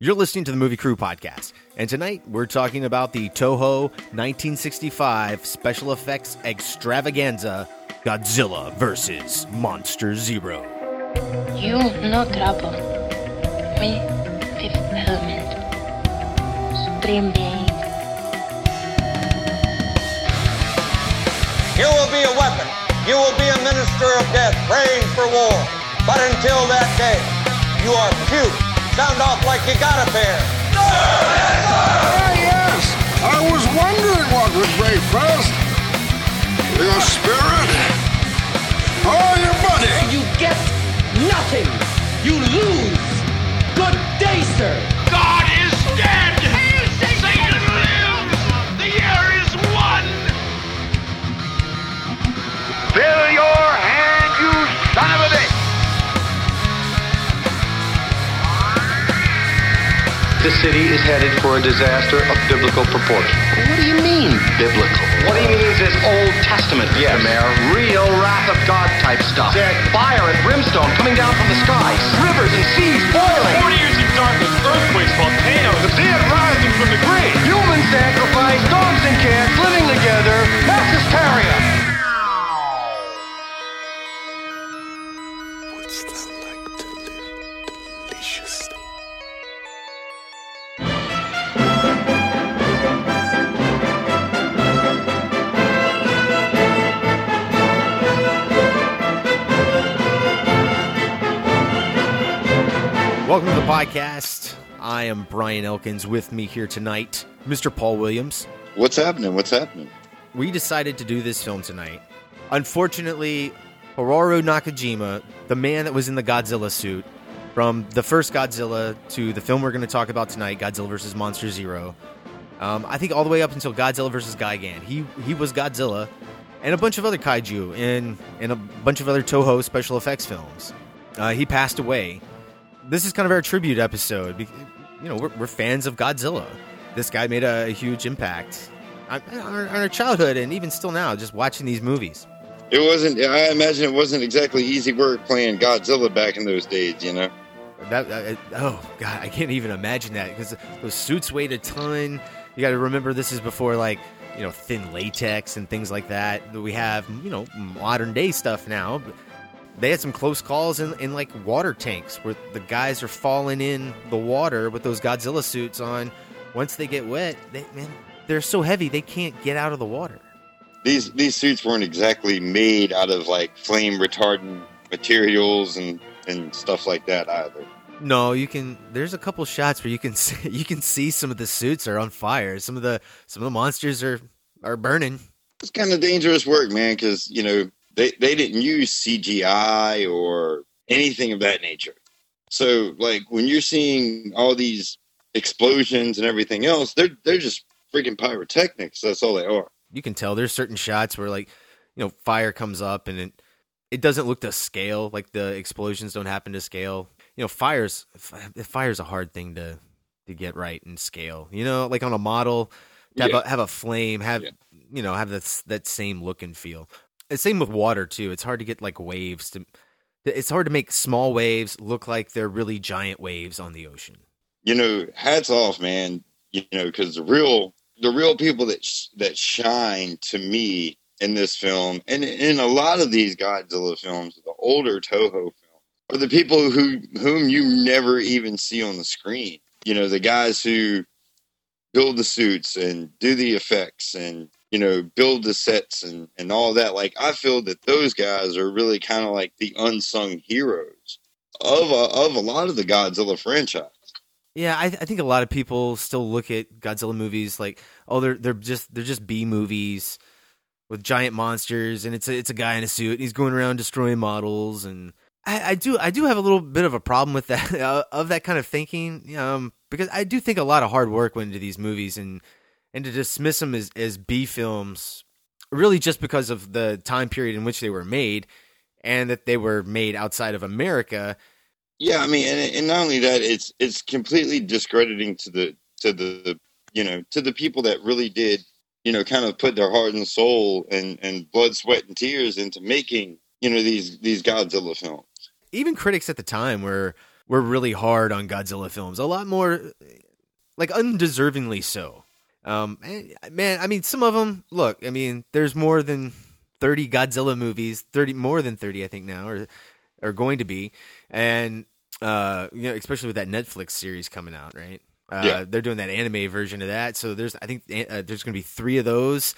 You're listening to the Movie Crewe podcast, and tonight we're talking about the Toho 1965 special effects extravaganza Godzilla vs. Monster Zero. You no trouble. Me fifth element. Supreme being. You will be a weapon. You will be a minister of death, praying for war. But until that day, you are puke. Sound off like you got a pair. Ah, yes. I was wondering what would break first. Your spirit or your money? You get nothing. You lose. Good day, sir. God is dead! Satan lives! The year is one! Fill your The city is headed for a disaster of biblical proportion. What do you mean, biblical? What he means is Old Testament, yes. the mayor. Real wrath of God type stuff. Fire and brimstone coming down from the skies. Rivers and seas boiling. 40 years of darkness, earthquakes, volcanoes. The dead rising from the grave. Human sacrifice, dogs and cats living together. Mass hysteria. Welcome to the podcast. I am Brian Elkins. With me here tonight, Mr. Paul Williams. What's happening? What's happening? We decided to do this film tonight. Unfortunately, Haruo Nakajima, the man that was in the Godzilla suit, from the first Godzilla to the film we're going to talk about tonight, Godzilla vs. Monster Zero, um, I think all the way up until Godzilla vs. Gigan, he he was Godzilla, and a bunch of other kaiju and and a bunch of other Toho special effects films. Uh, he passed away. This is kind of our tribute episode. You know, we're, we're fans of Godzilla. This guy made a, huge impact on, on our, on our childhood, and even still now, just watching these movies. It wasn't. I imagine it wasn't exactly easy work playing Godzilla back in those days. You know. That uh, oh god, I can't even imagine that because those suits weighed a ton. You got to remember this is before like you know thin latex and things like that. We have you know modern day stuff now. They had some close calls in, in like water tanks where the guys are falling in the water with those Godzilla suits on. Once they get wet, they man, they're so heavy they can't get out of the water. These these suits weren't exactly made out of like flame retardant materials and and stuff like that either. No, you can. There's a couple shots where you can see, you can see some of the suits are on fire. Some of the some of the monsters are are burning. It's kind of dangerous work, man, because you know they they didn't use CGI or anything of that nature. So like when you're seeing all these explosions and everything else, they're they're just freaking pyrotechnics. That's all they are. You can tell there's certain shots where like you know fire comes up and it it doesn't look to scale. Like the explosions don't happen to scale. You know, fires fire's a hard thing to to get right and scale. You know, like on a model, to have, Yeah. a, have a flame, have Yeah. you know, have that that same look and feel. Same with water too. It's hard to get like waves to. It's hard to make small waves look like they're really giant waves on the ocean. you know, hats off, man. You know, because the real the real people that sh- that shine to me in this film, and in a lot of these Godzilla films, the older Toho films, are the people who whom you never even see on the screen. You know, the guys who build the suits and do the effects and you know build the sets and and all that. Like I feel that those guys are really kind of like the unsung heroes of a, of a lot of the Godzilla franchise. Yeah, I, I think a lot of people still look at Godzilla movies like, oh, they're they're just they're just B movies with giant monsters, and it's a, it's a guy in a suit, and he's going around destroying models, and I, I do I do have a little bit of a problem with that uh, of that kind of thinking, um, because I do think a lot of hard work went into these movies, and and to dismiss them as as B films, really just because of the time period in which they were made, and that they were made outside of America. Yeah, I mean, and, and not only that, it's it's completely discrediting to the to the you know to the people that really did you know kind of put their heart and soul and and blood, sweat, and tears into making you know these these Godzilla films. even critics at the time were were really hard on Godzilla films. A lot more, like undeservingly so. Um, man, I mean, some of them. Look, I mean, there's more than thirty Godzilla movies. Thirty more than thirty, I think now, or are going to be, and uh, you know, especially with that Netflix series coming out, right? Uh, yeah. they're doing that anime version of that. So there's, I think, uh, there's going to be three of those.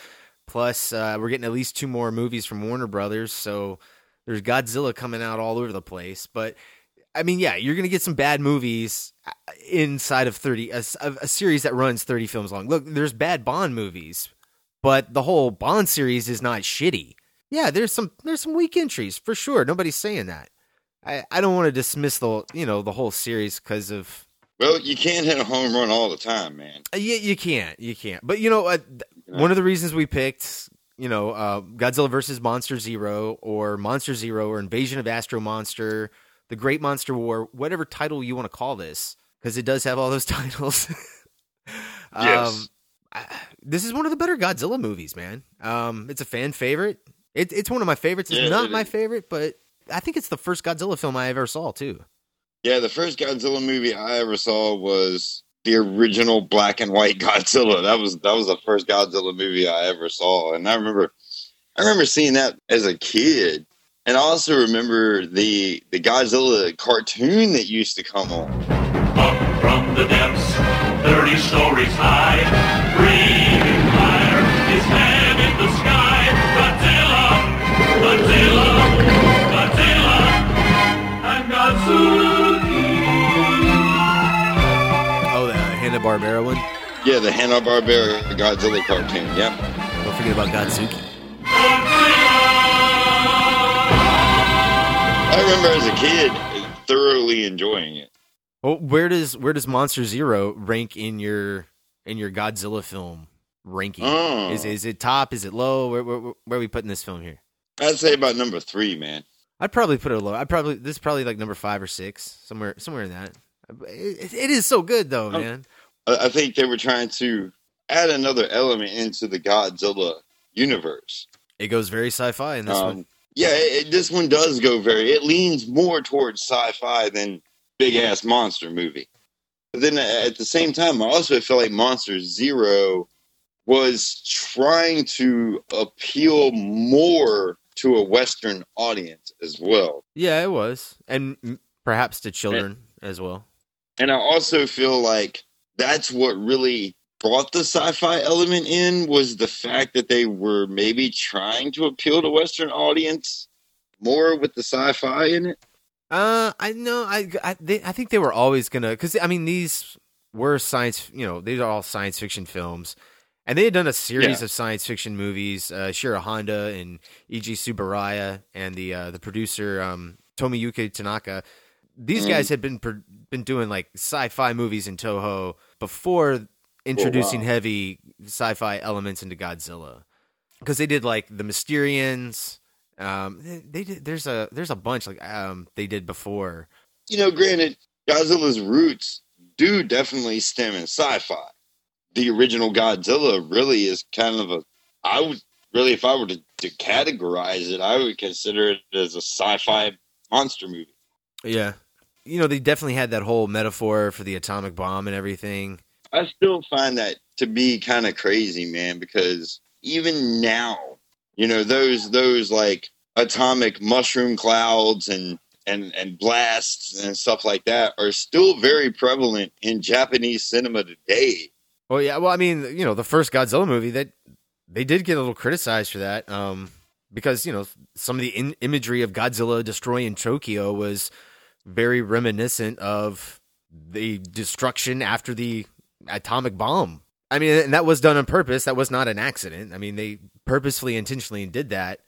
Plus, uh, we're getting at least two more movies from Warner Brothers. So there's Godzilla coming out all over the place. But I mean, yeah, you're going to get some bad movies uh, inside of 30, a, a, series that runs 30 films long. Look, there's bad Bond movies, but the whole Bond series is not shitty. Yeah, there's some there's some weak entries for sure. Nobody's saying that. I, I don't want to dismiss the you know the whole series because of well, you can't hit a home run all the time, man. Uh, yeah, you can't, you can't. But you know, uh, one of the reasons we picked you know, uh, Godzilla versus Monster Zero or Monster Zero or Invasion of Astro Monster, The Great Monster War, whatever title you want to call this, because it does have all those titles. yes. Um, this is one of the better Godzilla movies, man. Um, it's a fan favorite. It, it's one of my favorites. It's yeah, not it my favorite, but I think it's the first Godzilla film I ever saw too. Yeah, the first Godzilla movie I ever saw was the original black and white Godzilla. That was that was the first Godzilla movie I ever saw, and I remember I remember seeing that as a kid, and I also remember the the Godzilla cartoon that used to come on. Up from the depths, thirty stories high, breathing fire, his head in the sky. Godzilla, Godzilla, Godzilla, and Godzuki. Oh, the Hanna Barbera one? Yeah, the Hanna Barbera Godzilla cartoon. Yep. Don't forget about Godzuki. I remember as a kid thoroughly enjoying it. Well, where does where does Monster Zero rank in your in your Godzilla film ranking? Oh. Is is it top? Is it low? Where, where, where are we putting this film here? I'd say about number three, man. I'd probably put it low. I'd probably this is probably like number five or six, somewhere somewhere in that. It, it is so good though, oh. man. I think they were trying to add another element into the Godzilla universe. It goes very sci-fi in this um, one. Yeah, it, this one does go very. It leans more towards sci-fi than big ass monster movie. But then uh, at the same time, I also feel like Monster Zero was trying to appeal more to a Western audience as well. Yeah, it was, and perhaps to children and, as well. And I also feel like that's what really brought the sci-fi element in was the fact that they were maybe trying to appeal to Western audience more with the sci-fi in it. Uh, I know. I I, they, I think they were always gonna because I mean these were science. You know, these are all science fiction films, and they had done a series yeah. of science fiction movies. Uh, Shiro Honda and Eiji Tsuburaya and the uh, the producer um, Tomoyuki Tanaka. These mm. guys had been been doing like sci-fi movies in Toho before introducing oh, wow. heavy sci-fi elements into Godzilla, because they did like the Mysterians. Um, they, they, did. There's a there's a bunch like um they did before. You know, granted, Godzilla's roots do definitely stem in sci-fi. The original Godzilla really is kind of a. I would really, if I were to, to categorize it, I would consider it as a sci-fi monster movie. Yeah, you know, they definitely had that whole metaphor for the atomic bomb and everything. I still find that to be kind of crazy, man, because even now, you know, those those like atomic mushroom clouds and and and blasts and stuff like that are still very prevalent in Japanese cinema today. Well, yeah, well, I mean, you know, the first Godzilla movie that they did get a little criticized for that, um, because you know some of the in- imagery of Godzilla destroying Tokyo was very reminiscent of the destruction after the atomic bomb. I mean, and that was done on purpose. That was not an accident. I mean, they purposefully, intentionally did that.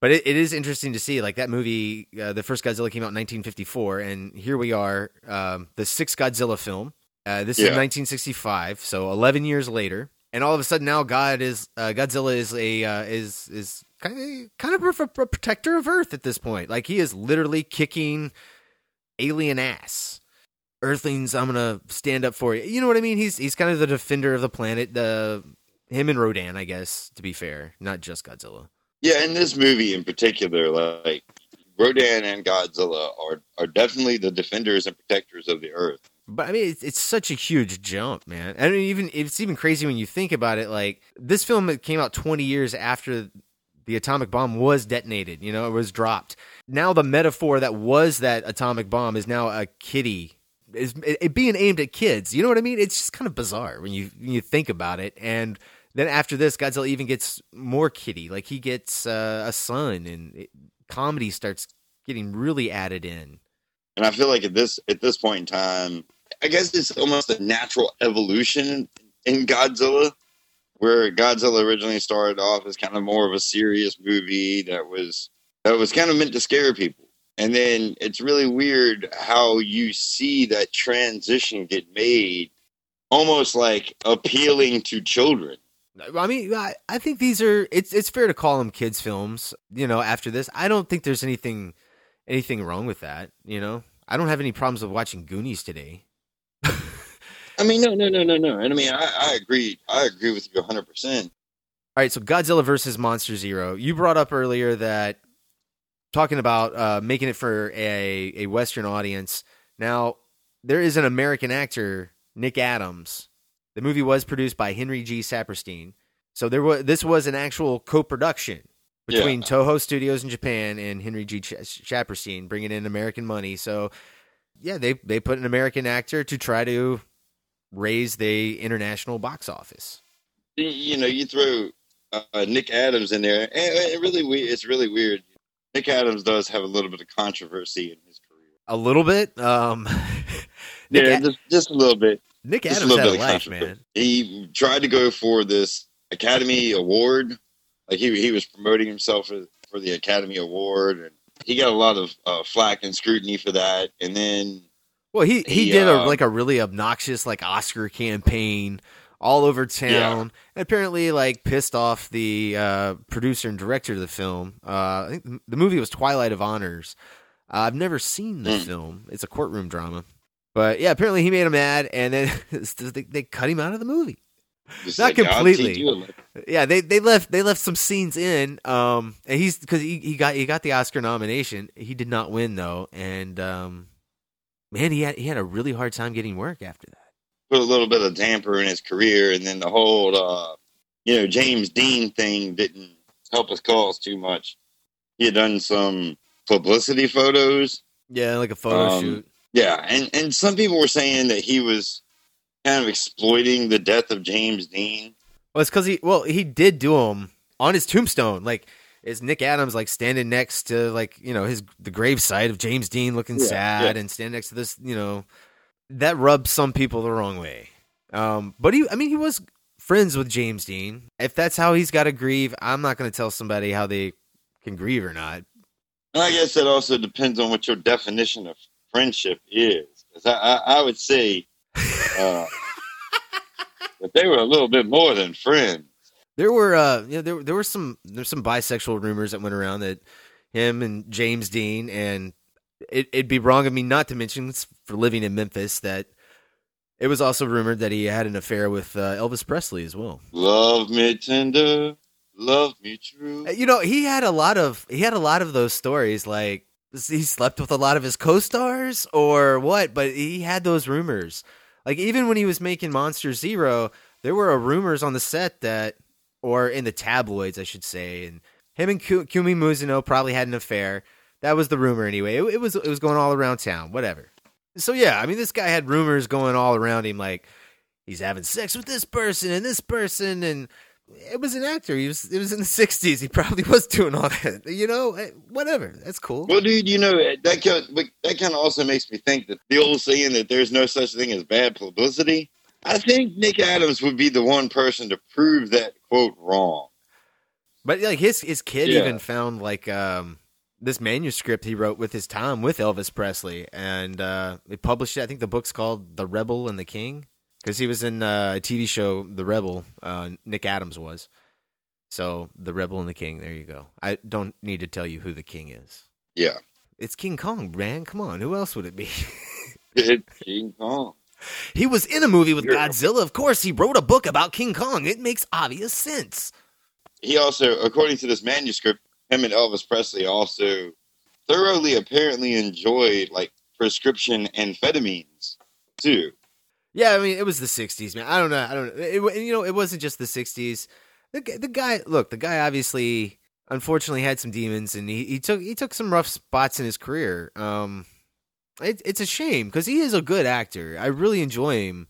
But it, it is interesting to see, like that movie, uh, the first Godzilla came out in 1954, and here we are, um, the sixth Godzilla film. Uh, this yeah. is 1965, so 11 years later, and all of a sudden now God is uh, Godzilla is a uh, is is kind of kind of a, a protector of Earth at this point. Like he is literally kicking alien ass. Earthlings, I'm gonna stand up for you. You know what I mean? He's he's kind of the defender of the planet. The him and Rodan, I guess, to be fair, not just Godzilla. Yeah, in this movie in particular, like Rodan and Godzilla are are definitely the defenders and protectors of the Earth. But I mean, it's, it's such a huge jump, man. I mean, even it's even crazy when you think about it. Like this film came out 20 years after the atomic bomb was detonated. You know, it was dropped. Now the metaphor that was that atomic bomb is now a kiddie. Is it, being aimed at kids? You know what I mean? It's just kind of bizarre when you when you think about it. And then after this, Godzilla even gets more kiddie. Like he gets uh, a son, and it, comedy starts getting really added in. And I feel like at this at this point in time, I guess it's almost a natural evolution in Godzilla, where Godzilla originally started off as kind of more of a serious movie that was that was kind of meant to scare people. And then it's really weird how you see that transition get made almost like appealing to children. I mean, I, I think these are it's it's fair to call them kids films. You know, after this, I don't think there's anything anything wrong with that. You know, I don't have any problems with watching Goonies today. I mean, no, no, no, no, no. And I mean, I, I agree. I agree with you 100. percent All right, so Godzilla versus Monster Zero. You brought up earlier that talking about uh, making it for a a Western audience. Now there is an American actor, Nick Adams. The movie was produced by Henry G. Saperstein, so there was this was an actual co-production between Yeah. Toho Studios in Japan and Henry G. Ch- Saperstein, bringing in American money. So yeah, they they put an American actor to try to raise the international box office. You know, you throw uh, Nick Adams in there, and it really we it's really weird. Nick Adams does have a little bit of controversy in his career. A little bit. Um, yeah, A- just, just a little bit. Nick Just a Adams little had a of life, man. He tried to go for this Academy Award. Like he he was promoting himself for, for the Academy Award, and he got a lot of uh, flack and scrutiny for that. And then Well, he he He, did a uh, like a really obnoxious like Oscar campaign all over town, and apparently like pissed off the uh, producer and director of the film. Uh, I think the movie was Twilight of Honors. Uh, I've never seen the Mm. film. It's a courtroom drama, but yeah, apparently he made him mad, and then they, they cut him out of the movie. just Not like, completely. teach you a lesson." Yeah, they they left they left some scenes in. Um, and he's because he, he got he got the Oscar nomination. He did not win though, and um, man, he had he had a really hard time getting work after that. Put a little bit of damper in his career, and then the whole uh, you know James Dean thing didn't help his cause too much. He had done some publicity photos. Yeah, like a photo Um, shoot. Yeah, and and some people were saying that he was kind of exploiting the death of James Dean. Well, it's because he well he did do them on his tombstone. Like is Nick Adams like standing next to like you know his the gravesite of James Dean looking Yeah, sad yeah. and standing next to this you know that rubs some people the wrong way. Um, but he I mean he was friends with James Dean. If that's how he's got to grieve, I'm not going to tell somebody how they can grieve or not. And I guess that also depends on what your definition of friendship is. 'Cause I, I, I would say uh, that they were a little bit more than friends. There were uh yeah there there were some there's some bisexual rumors that went around that him and James Dean and it, it'd be wrong of me not to mention for living in Memphis that it was also rumored that he had an affair with uh, Elvis Presley as well. Love me tender, love me true. Uh, You know, he had a lot of he had a lot of those stories like he slept with a lot of his co-stars or what, but he had those rumors. Like even when he was making Monster Zero, there were rumors on the set that or in the tabloids, I should say, and him and Ku- Kumi Mizuno probably had an affair. That was the rumor anyway. It, it was it was going all around town, whatever. So yeah, I mean this guy had rumors going all around him like he's having sex with this person and this person and it was an actor. He was it was in the '60s. He probably was doing all that. You know, eh, whatever. That's cool. Well, dude, you know that kind but that kind of also makes me think that the old saying that there's no such thing as bad publicity. I think Nick Adams would be the one person to prove that quote wrong. But like his his kid Yeah. even found like um this manuscript he wrote with his time with Elvis Presley, and uh, they published it. I think the book's called "The Rebel and the King" because he was in uh, a TV show, The Rebel. Uh, Nick Adams was. So, The Rebel and the King. There you go. I don't need to tell you who the king is. Yeah, It's King Kong, man. Come on, who else would it be? it's King Kong. he was in a movie with Yeah. Godzilla. Of course, he wrote a book about King Kong. It makes obvious sense. He also, according to this manuscript, him and Elvis Presley also thoroughly apparently enjoyed like prescription amphetamines too. Yeah, I mean, it was the '60s, man. I don't know. I don't know. It, you know, it wasn't just the '60s. The, the guy, look, the guy obviously, unfortunately, had some demons, and he, he took he took some rough spots in his career. Um, it, it's a shame because he is a good actor. I really enjoy him,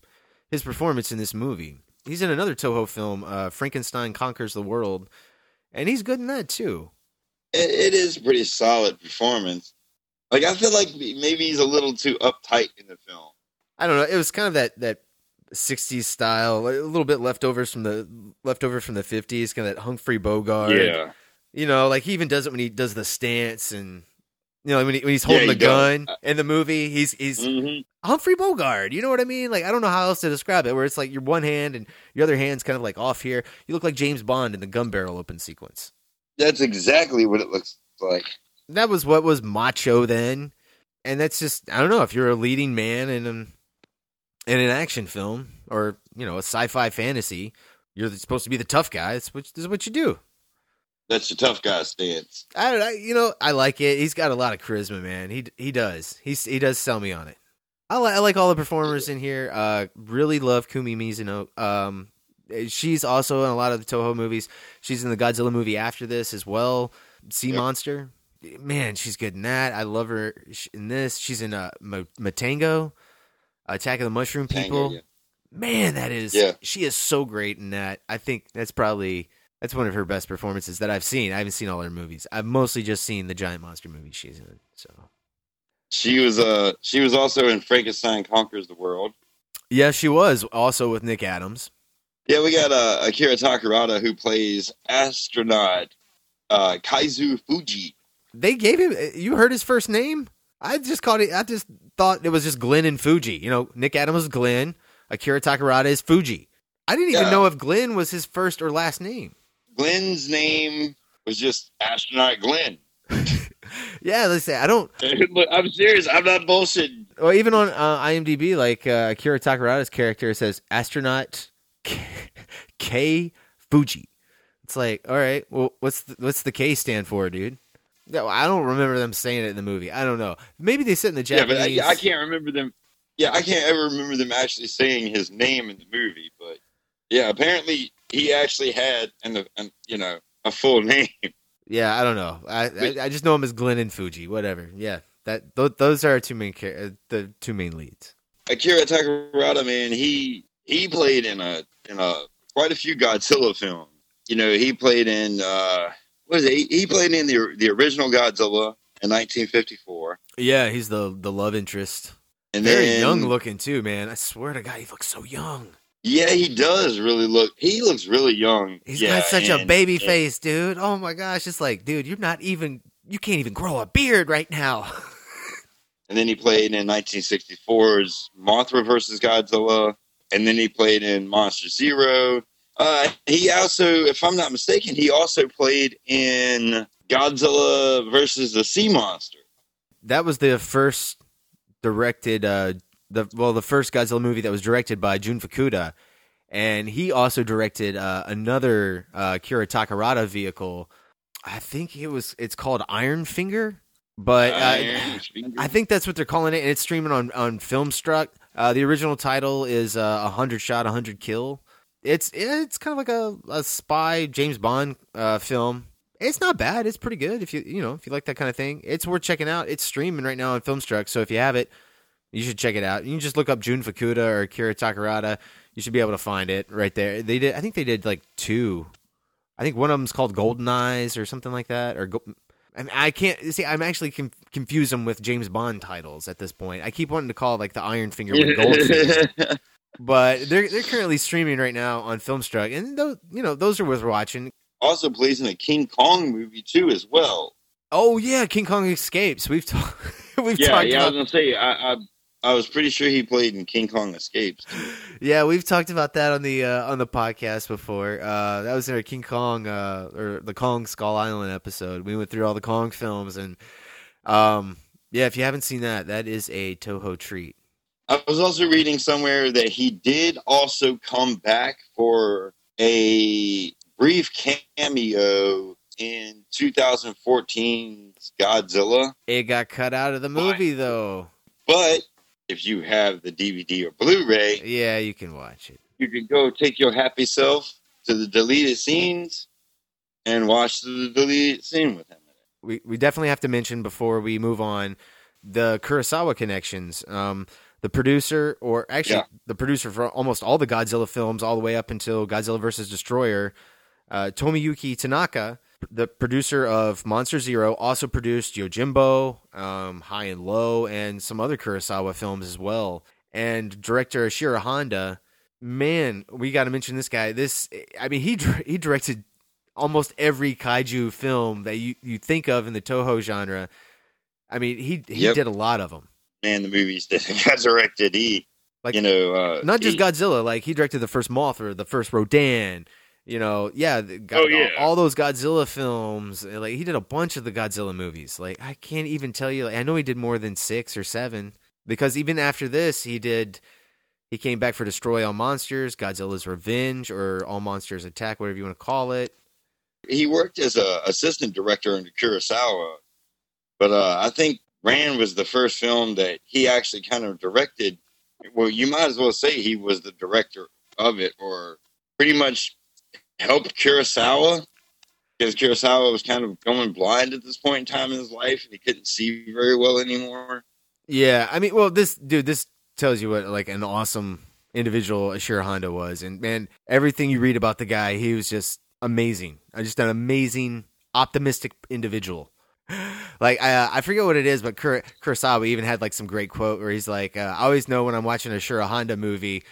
his performance in this movie. He's in another Toho film, uh, Frankenstein Conquers the World, and he's good in that too. It, it is pretty solid performance. Like I feel like maybe he's a little too uptight in the film. I don't know. It was kind of that that '60s style, a little bit leftovers from the leftover from the '50s, kind of that Humphrey Bogart. Yeah. you know, like he even does it when he does the stance and you know when, he, when he's holding Yeah, the does. gun in the movie. He's he's hmm Humphrey Bogart. You know what I mean? Like I don't know how else to describe it. Where it's like your one hand and your other hand's kind of like off here. You look like James Bond in the gun barrel open sequence. That's exactly what it looks like. That was what was macho then, and that's just I don't know if you're a leading man in an in an action film or you know a sci-fi fantasy. You're supposed to be the tough guy. It's what, this is what you do. That's the tough guy stance. I don't know. You know, I like it. He's got a lot of charisma, man. He he does. He's he does sell me on it. I like I like all the performers in here. Uh, really love Kumi Mizuno. Um, she's also in a lot of the Toho movies. She's in the Godzilla movie after this as well. Sea Yep. Monster. Man, she's good in that. I love her in this. She's in uh, Ma- Matango, Attack of the Mushroom Tango, People. yeah. Man, that is Yeah. she is so great in that. I think that's probably that's one of her best performances that I've seen. I haven't seen all her movies. I've mostly just seen the giant monster movies she's in. So She was uh she was also in Frankenstein Conquers the World. yeah, she was also with Nick Adams. Yeah, we got uh, Akira Takarada who plays astronaut uh, Kazuo Fuji. They gave him. You heard his first name? I just called it. I just thought it was just Glenn and Fuji. You know, Nick Adams is Glenn. Akira Takarada is Fuji. I didn't even Yeah. know if Glenn was his first or last name. Glenn's name was just astronaut Glenn. Yeah, let's say I don't. Look, I'm serious. I'm not bullshitting. Well, even on uh, IMDb, like uh, Akira Takarada's character says astronaut K, K Fuji. It's like, all right, well, what's the, what's the K stand for, dude? No, I don't remember them saying it in the movie. I don't know. Maybe they said in the chat. Yeah, but I, I can't remember them. Yeah, I can't ever remember them actually saying his name in the movie. But yeah, apparently he actually had an, an you know a full name. Yeah, I don't know. I, I I just know him as Glenn and Fuji. Whatever. Yeah, that th- those are our two main char- the two main leads. Akira Takarada, man, he he played in a in a quite a few Godzilla films. You know, he played in uh what is it? He, he played in the the original Godzilla in 1954, Yeah, he's the the love interest. and Very then young looking too, man. I swear to God, he looks so young. Yeah, he does really look. He looks really young. He's yeah, got such a baby and- face, dude. Oh my gosh, it's like, dude, you're not even. You can't even grow a beard right now. And then he played in 1964's Mothra versus Godzilla, and then he played in Monster Zero. Uh, he also, if I'm not mistaken, he also played in Godzilla versus the Sea Monster. that was the first directed uh the well the first Godzilla movie that was directed by Jun Fukuda and he also directed uh, another uh Kira Takarada vehicle I think it was it's called Iron Finger but uh, Iron Finger. I think that's what they're calling it and it's streaming on on Filmstruck uh the original title is uh, a 100 shot a 100 kill it's it's kind of like a, a spy James Bond uh film it's not bad. It's pretty good if you you know if you like that kind of thing. It's worth checking out. It's streaming right now on Filmstruck, so if you have it, you should check it out. You can just look up Jun Fukuda or Kira Takarada. You should be able to find it right there. They did. I think they did like two. I think one of them's called Golden Eyes or something like that. Or I, mean, I can't see. I'm actually com- confuse them with James Bond titles at this point. I keep wanting to call it like the Iron Finger with Goldfinger, but they're they're currently streaming right now on Filmstruck, and those you know those are worth watching. also plays in a King Kong movie too, as well. Oh yeah, King Kong Escapes. We've talked. we've Yeah, talked yeah. I was about. gonna say, I, I, I was pretty sure he played in King Kong Escapes. Yeah, we've talked about that on the uh, on the podcast before. Uh, that was in our King Kong uh, or the Kong Skull Island episode. We went through all the Kong films, and um, yeah, if you haven't seen that, that is a Toho treat. I was also reading somewhere that he did also come back for a brief cameo in 2014's Godzilla. It got cut out of the movie though. But if you have the DVD or Blu-ray, Yeah, you can watch it. you can go take your happy self to the deleted scenes and watch the deleted scene with him. we, we definitely have to mention before we move on the Kurosawa connections. Um, the producer, or actually Yeah. the producer for almost all the Godzilla films, all the way up until Godzilla vs. Destoroyah, uh, Tomoyuki Tanaka, the producer of Monster Zero, also produced Yojimbo, um, High and Low, and some other Kurosawa films as well. And director Ishiro Honda, man, we got to mention this guy. This, I mean, he he directed almost every kaiju film that you, you think of in the Toho genre. I mean, he he Yep. did a lot of them. Man, the movies that got directed, he, Like you know, uh, not just he- Godzilla, like he directed the first Mothra, the first Rodan. You know, yeah, God, Oh, yeah. all, all those Godzilla films. Like he did a bunch of the Godzilla movies. Like I can't even tell you. Like, I know he did more than six or seven because even after this, he did. He came back for Destroy All Monsters, Godzilla's Revenge, or All Monsters Attack, whatever you want to call it. he worked as a assistant director under Kurosawa, but uh, I think Ran was the first film that he actually kind of directed. Well, you might as well say he was the director of it, or pretty much helped Kurosawa because Kurosawa was kind of going blind at this point in time in his life, and he couldn't see very well anymore. Yeah, I mean, well, this dude, this tells you what like an awesome individual Ishiro Honda was, and man, everything you read about the guy, he was just amazing. Uh, Just an amazing, optimistic individual. Like I, I forget what it is, but Kur- Kurosawa even had like some great quote where he's like, uh, "I always know when I'm watching a Shura Honda movie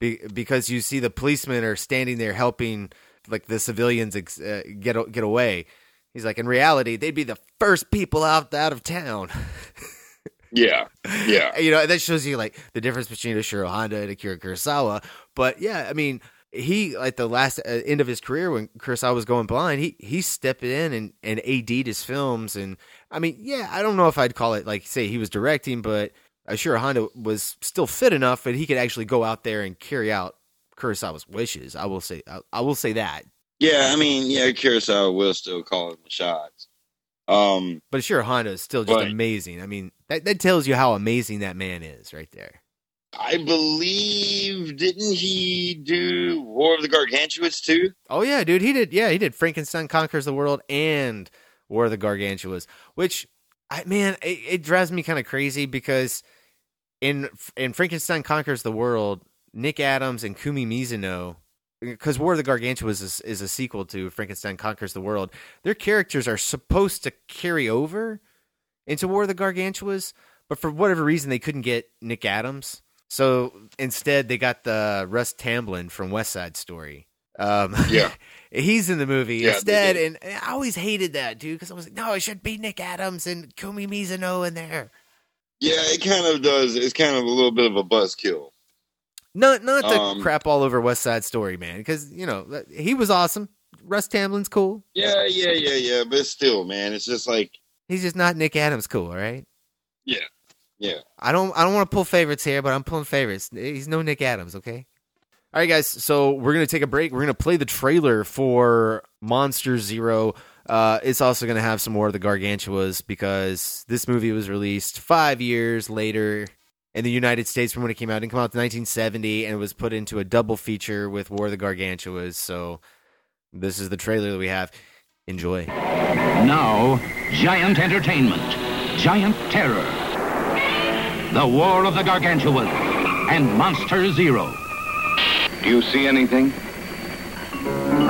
be- because you see the policemen are standing there helping like the civilians ex- uh, get get away." He's like, "In reality, they'd be the first people out out of town." Yeah, yeah, you know that shows you like the difference between a Shiro Honda and Akira Kurosawa. But yeah, I mean, he like the last uh, end of his career when Kurosawa was going blind, he he stepped in and and AD'd his films, and I mean, yeah, I don't know if I'd call it like say he was directing, but Ishiro Honda was still fit enough that he could actually go out there and carry out Kurosawa's wishes. I will say, I, I will say that. yeah. I mean, yeah, Kurosawa will still call him the shots. Um, But sure, Honda is still just Right. amazing. I mean, that that tells you how amazing that man is, right there. I believe didn't he do War of the Gargantuans too? Oh yeah, dude, he did. Yeah, he did. Frankenstein conquers the world and War of the Gargantuas, which, I man, it, it drives me kind of crazy because in in Frankenstein conquers the world, Nick Adams and Kumi Mizuno, because War of the Gargantuas is, is a sequel to Frankenstein conquers the world. Their characters are supposed to carry over into War of the Gargantuas, but for whatever reason they couldn't get Nick Adams. So instead, they got the Russ Tamblyn from West Side Story. Um, Yeah. he's in the movie Yeah, instead, and I always hated that dude because I was like, no, it should be Nick Adams and Kumi Mizuno in there. Yeah, it kind of does. It's kind of a little bit of a buzzkill. Not not the Um, crap all over West Side Story, man, because you know he was awesome. Russ Tamblyn's cool. Yeah, yeah, yeah, yeah. But still, man, it's just like, He's just not Nick Adams cool, all right? yeah, yeah. I don't I don't want to pull favorites here, but I'm pulling favorites. He's no Nick Adams, okay? All right, guys. So we're gonna take a break. We're gonna play the trailer for Monster Zero. Uh, it's also gonna have some more of the Gargantuas because this movie was released five years later in the United States from when it came out. It didn't come out in 1970, and it was put into a double feature with War of the Gargantuas. So this is the trailer that we have. Enjoy. Now, giant entertainment, giant terror. The War of the Gargantuan and Monster Zero. Do you see anything?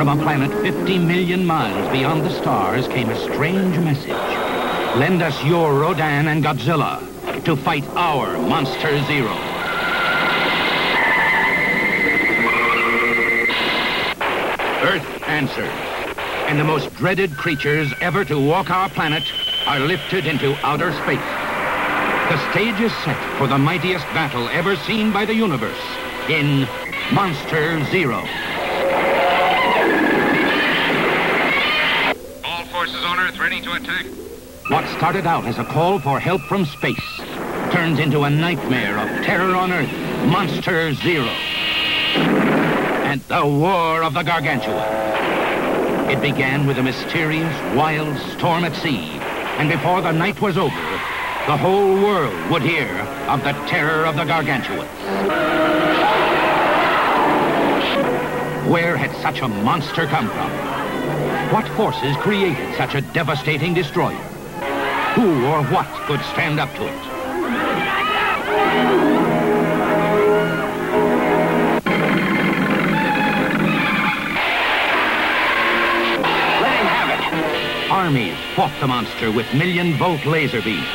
From a planet 50 million miles beyond the stars came a strange message. Lend us your Rodan and Godzilla to fight our Monster Zero. Earth answers, and the most dreaded creatures ever to walk our planet are lifted into outer space. The stage is set for the mightiest battle ever seen by the universe in Monster Zero. All forces on Earth ready to attack. What started out as a call for help from space turns into a nightmare of terror on Earth, Monster Zero. And the War of the Gargantua. It began with a mysterious, wild storm at sea. And before the night was over, the whole world would hear of the terror of the gargantuans. Where had such a monster come from? What forces created such a devastating destroyer? Who or what could stand up to it? Let him have it. Armies fought the monster with million-volt laser beams.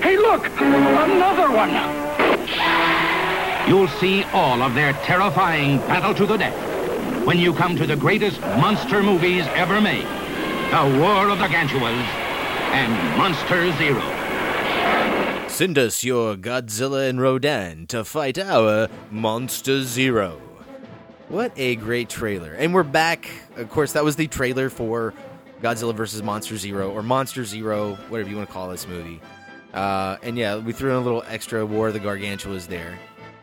Hey, look! Another one! You'll see all of their terrifying battle to the death when you come to the greatest monster movies ever made. The War of the Gargantuas and Monster Zero. Send us your Godzilla and Rodan to fight our Monster Zero. What a great trailer. And we're back. Of course, that was the trailer for Godzilla vs. Monster Zero, or Monster Zero, whatever you want to call this movie. Uh, and yeah, we threw in a little extra War of the Gargantuas there.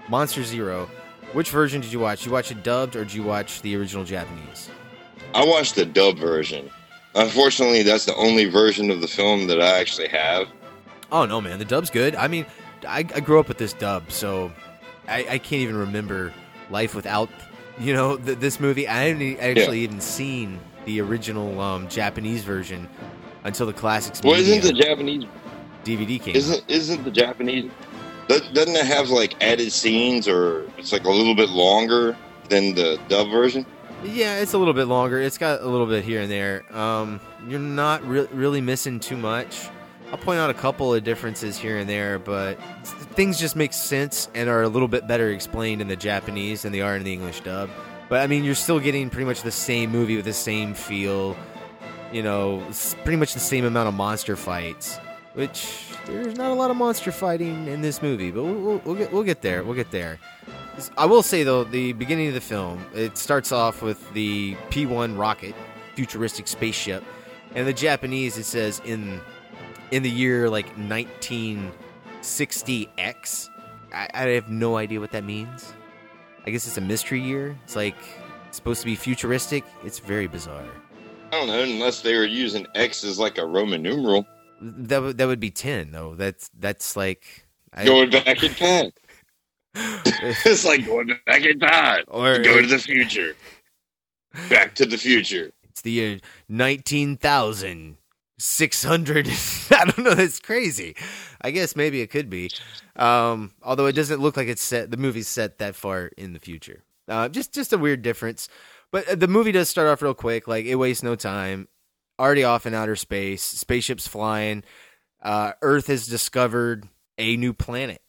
Monster Zero. Which version did you watch? Did you watch it dubbed, or did you watch the original Japanese? I watched the dub version. Unfortunately, that's the only version of the film that I actually have. Oh no, man, the dub's good. I mean, I, I grew up with this dub, so I, I can't even remember life without you know th- this movie. I haven't actually even seen the original um, Japanese version until the classics. Well, isn't the Japanese DVD came? isn't isn't the Japanese doesn't it have like added scenes or it's like a little bit longer than the dub version? Yeah, it's a little bit longer. It's got a little bit here and there. Um, you're not re- really missing too much. I'll point out a couple of differences here and there, but things just make sense and are a little bit better explained in the Japanese than they are in the English dub. But I mean, you're still getting pretty much the same movie with the same feel. You know, pretty much the same amount of monster fights. Which there's not a lot of monster fighting in this movie, but we'll, we'll, we'll get we'll get there. We'll get there. I will say though, the beginning of the film it starts off with the P1 rocket, futuristic spaceship, and the Japanese it says in in the year like 1960x. I, I have no idea what that means. I guess it's a mystery year. It's like it's supposed to be futuristic. It's very bizarre. I don't know unless they were using X as like a Roman numeral. That would that would be ten though. That's that's like I- Going back in time. it's like going back in time. Or- go to the future. Back to the future. It's the year 19,600. I don't know. That's crazy. I guess maybe it could be. Um, although it doesn't look like it's set, the movie's set that far in the future. Uh, just, just a weird difference. But uh, the movie does start off real quick. Like, it wastes no time. Already off in outer space, spaceships flying. Uh, Earth has discovered a new planet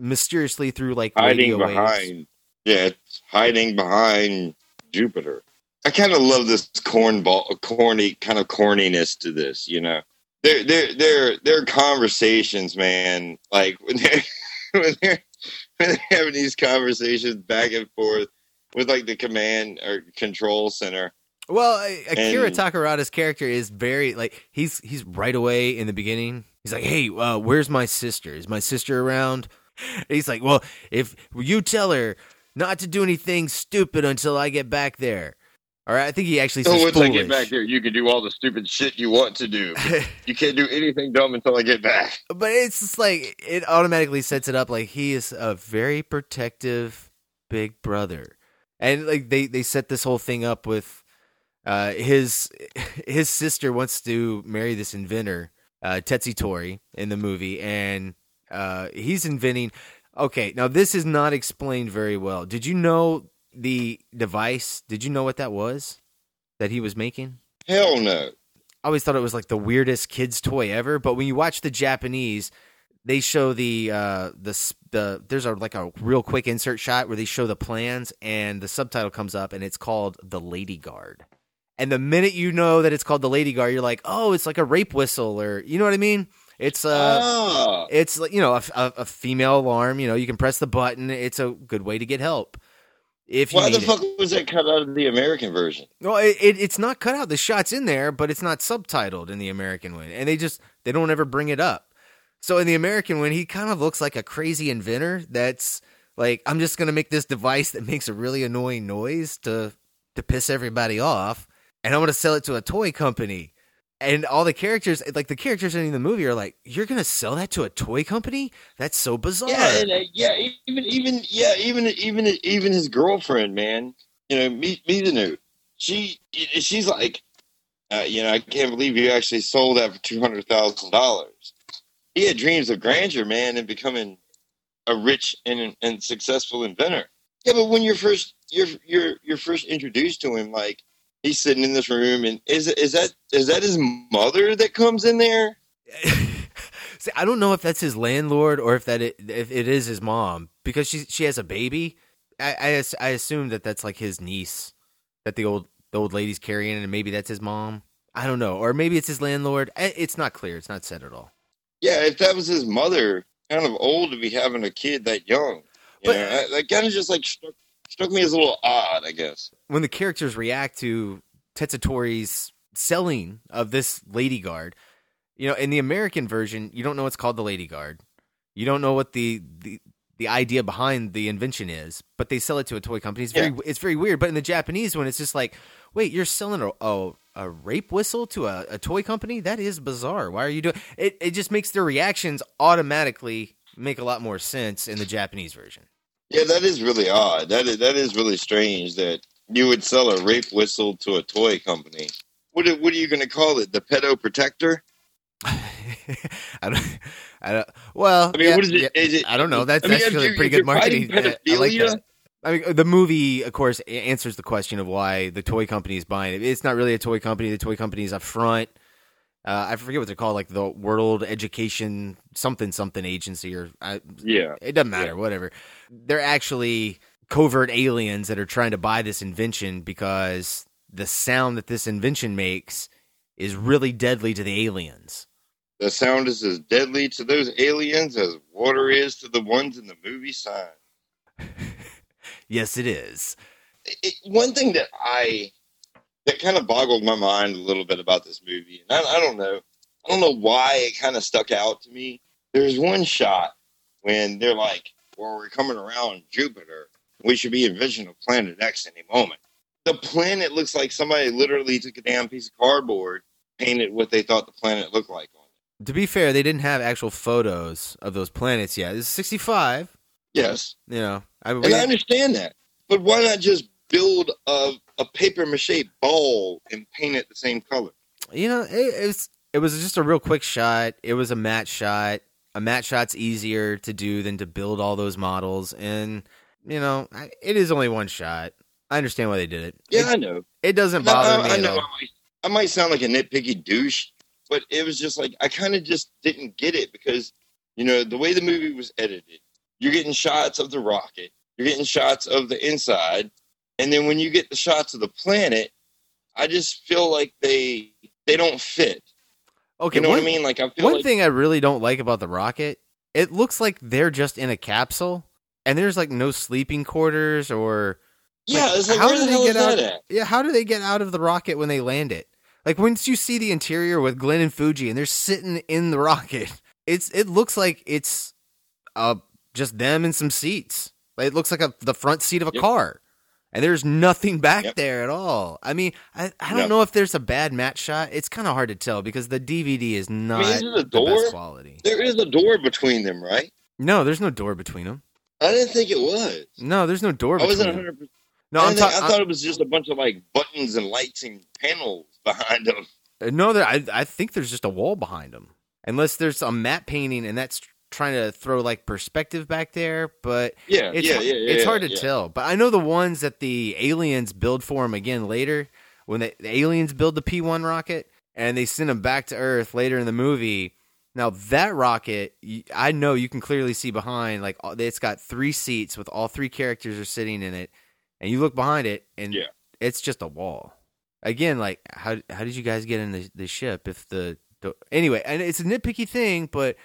mysteriously through like Hiding radio waves. behind. Yeah, it's hiding behind Jupiter. I kind of love this cornball, corny kind of corniness to this. You know, their their their their conversations, man. Like when they're when they're when they're having these conversations back and forth with like the command or control center. Well, Akira And- Takarada's character is very like he's he's right away in the beginning. He's like, "Hey, uh, where's my sister? Is my sister around?" He's like, "Well, if you tell her not to do anything stupid until I get back there." All right, I think he actually So says once I get back there, you can do all the stupid shit you want to do. you can't do anything dumb until I get back. but it's just like it automatically sets it up like he is a very protective big brother and like they they set this whole thing up with uh his his sister wants to marry this inventor uh Tetsuo Tori in the movie and uh he's inventing okay now this is not explained very well did you know the device did you know what that was that he was making Hell no. I always thought it was like the weirdest kids toy ever. But when you watch the Japanese, they show the uh, the the there's a like a real quick insert shot where they show the plans and the subtitle comes up and it's called the Lady Guard. And the minute you know that it's called the Lady Guard, you're like, oh, it's like a rape whistle or you know what I mean? It's uh, Ah. it's like you know a, a, a female alarm. You know, you can press the button. It's a good way to get help. If you Why the need it. fuck was that cut out of the American version? Well, it, it, it's not cut out. The shot's in there, but it's not subtitled in the American one, and they just they don't ever bring it up. So in the American one, he kind of looks like a crazy inventor that's Like I'm just gonna make this device that makes a really annoying noise to to piss everybody off, and I'm gonna sell it to a toy company. And all the characters, like the characters in the movie, are like, "You're gonna sell that to a toy company? That's so bizarre." Yeah, and, uh, yeah, even even yeah, even even even his girlfriend, man. You know, me Mizuno. She she's like, uh, you know, I can't believe you actually sold that for two hundred thousand dollars. He had dreams of grandeur, man, and becoming a rich and and successful inventor. Yeah, but when you're first you're you're you're first introduced to him, like he's sitting in this room, and is is that is that his mother that comes in there? See, I don't know if that's his landlord or if that it, if it is his mom because she she has a baby. I, I I assume that that's like his niece that the old the old lady's carrying, and maybe that's his mom. I don't know, or maybe it's his landlord. It's not clear. It's not said at all. Yeah, if that was his mother, kind of old to be having a kid that young. You but, know, that, that kind of just like struck, struck me as a little odd, I guess. When the characters react to Tetsuo Tori's selling of this lady guard, you know, in the American version, you don't know what's called the lady guard. You don't know what the, the the idea behind the invention is, but they sell it to a toy company. It's very yeah. it's very weird. But in the Japanese one, it's just like, wait, you're selling a a, a rape whistle to a, a, toy company? That is bizarre. Why are you doing it? It just makes their reactions automatically make a lot more sense in the Japanese version. Yeah, that is really odd. That is that is really strange that you would sell a rape whistle to a toy company. What are, what are you going to call it? The pedo protector? I don't. I don't. Well, I mean, yeah, what is it? Yeah, is it I don't know. That's I mean, actually pretty good marketing. I like that. I mean, the movie, of course, answers the question of why the toy company is buying it. It's not really a toy company. The toy company is up front. Uh, I forget what they're called, like the World Education something something agency, or I, yeah, it doesn't matter. Yeah. Whatever. They're actually covert aliens that are trying to buy this invention because the sound that this invention makes is really deadly to the aliens. The sound is as deadly to those aliens as water is to the ones in the movie sign. yes, it is. It, one thing that I that kind of boggled my mind a little bit about this movie, and I, I don't know, I don't know why it kind of stuck out to me. There's one shot when they're like, "Well, we're coming around Jupiter. We should be envisioning Planet X any moment." The planet looks like somebody literally took a damn piece of cardboard, painted what they thought the planet looked like on it. to be fair, they didn't have actual photos of those planets yet. It's 65. Yes. You know, I, and I understand that. But why not just build a, a paper mache ball and paint it the same color? You know, it, was, it was just a real quick shot. It was a matte shot. A matte shot's easier to do than to build all those models. And, you know, it is only one shot. I understand why they did it. Yeah, it, I know. It doesn't bother I, me. I know. I might, I might sound like a nitpicky douche, but it was just like I kind of just didn't get it because you know the way the movie was edited, you're getting shots of the rocket, you're getting shots of the inside, and then when you get the shots of the planet, I just feel like they they don't fit. Okay, you know one, what I mean? Like I feel one like, thing I really don't like about the rocket, it looks like they're just in a capsule, and there's like no sleeping quarters or. Yeah, like, like, how do the they get out? At? Yeah, how do they get out of the rocket when they land it? Like once you see the interior with Glenn and Fuji and they're sitting in the rocket, it's it looks like it's uh just them and some seats. It looks like a the front seat of a yep. car. And there's nothing back yep. there at all. I mean, I, I don't know if there's a bad match shot. It's kind of hard to tell because the DVD is not I mean, is the best quality. There is a door between them, right? No, there's no door between them. I didn't think it was. No, there's no door. I wasn't 100. No, I, I'm ta- I thought it was just a bunch of like buttons and lights and panels behind them. Uh, no, there. I I think there's just a wall behind them, unless there's a matte painting, and that's trying to throw like perspective back there. But yeah, it's, yeah, yeah, yeah it's hard to tell. But I know the ones that the aliens build for him again later when they, the aliens build the P1 rocket and they send them back to Earth later in the movie. Now that rocket, I know you can clearly see behind. Like it's got three seats with all three characters are sitting in it, and you look behind it, and yeah. it's just a wall again, like how how did you guys get in the, the ship if the, the anyway? And it's a nitpicky thing, but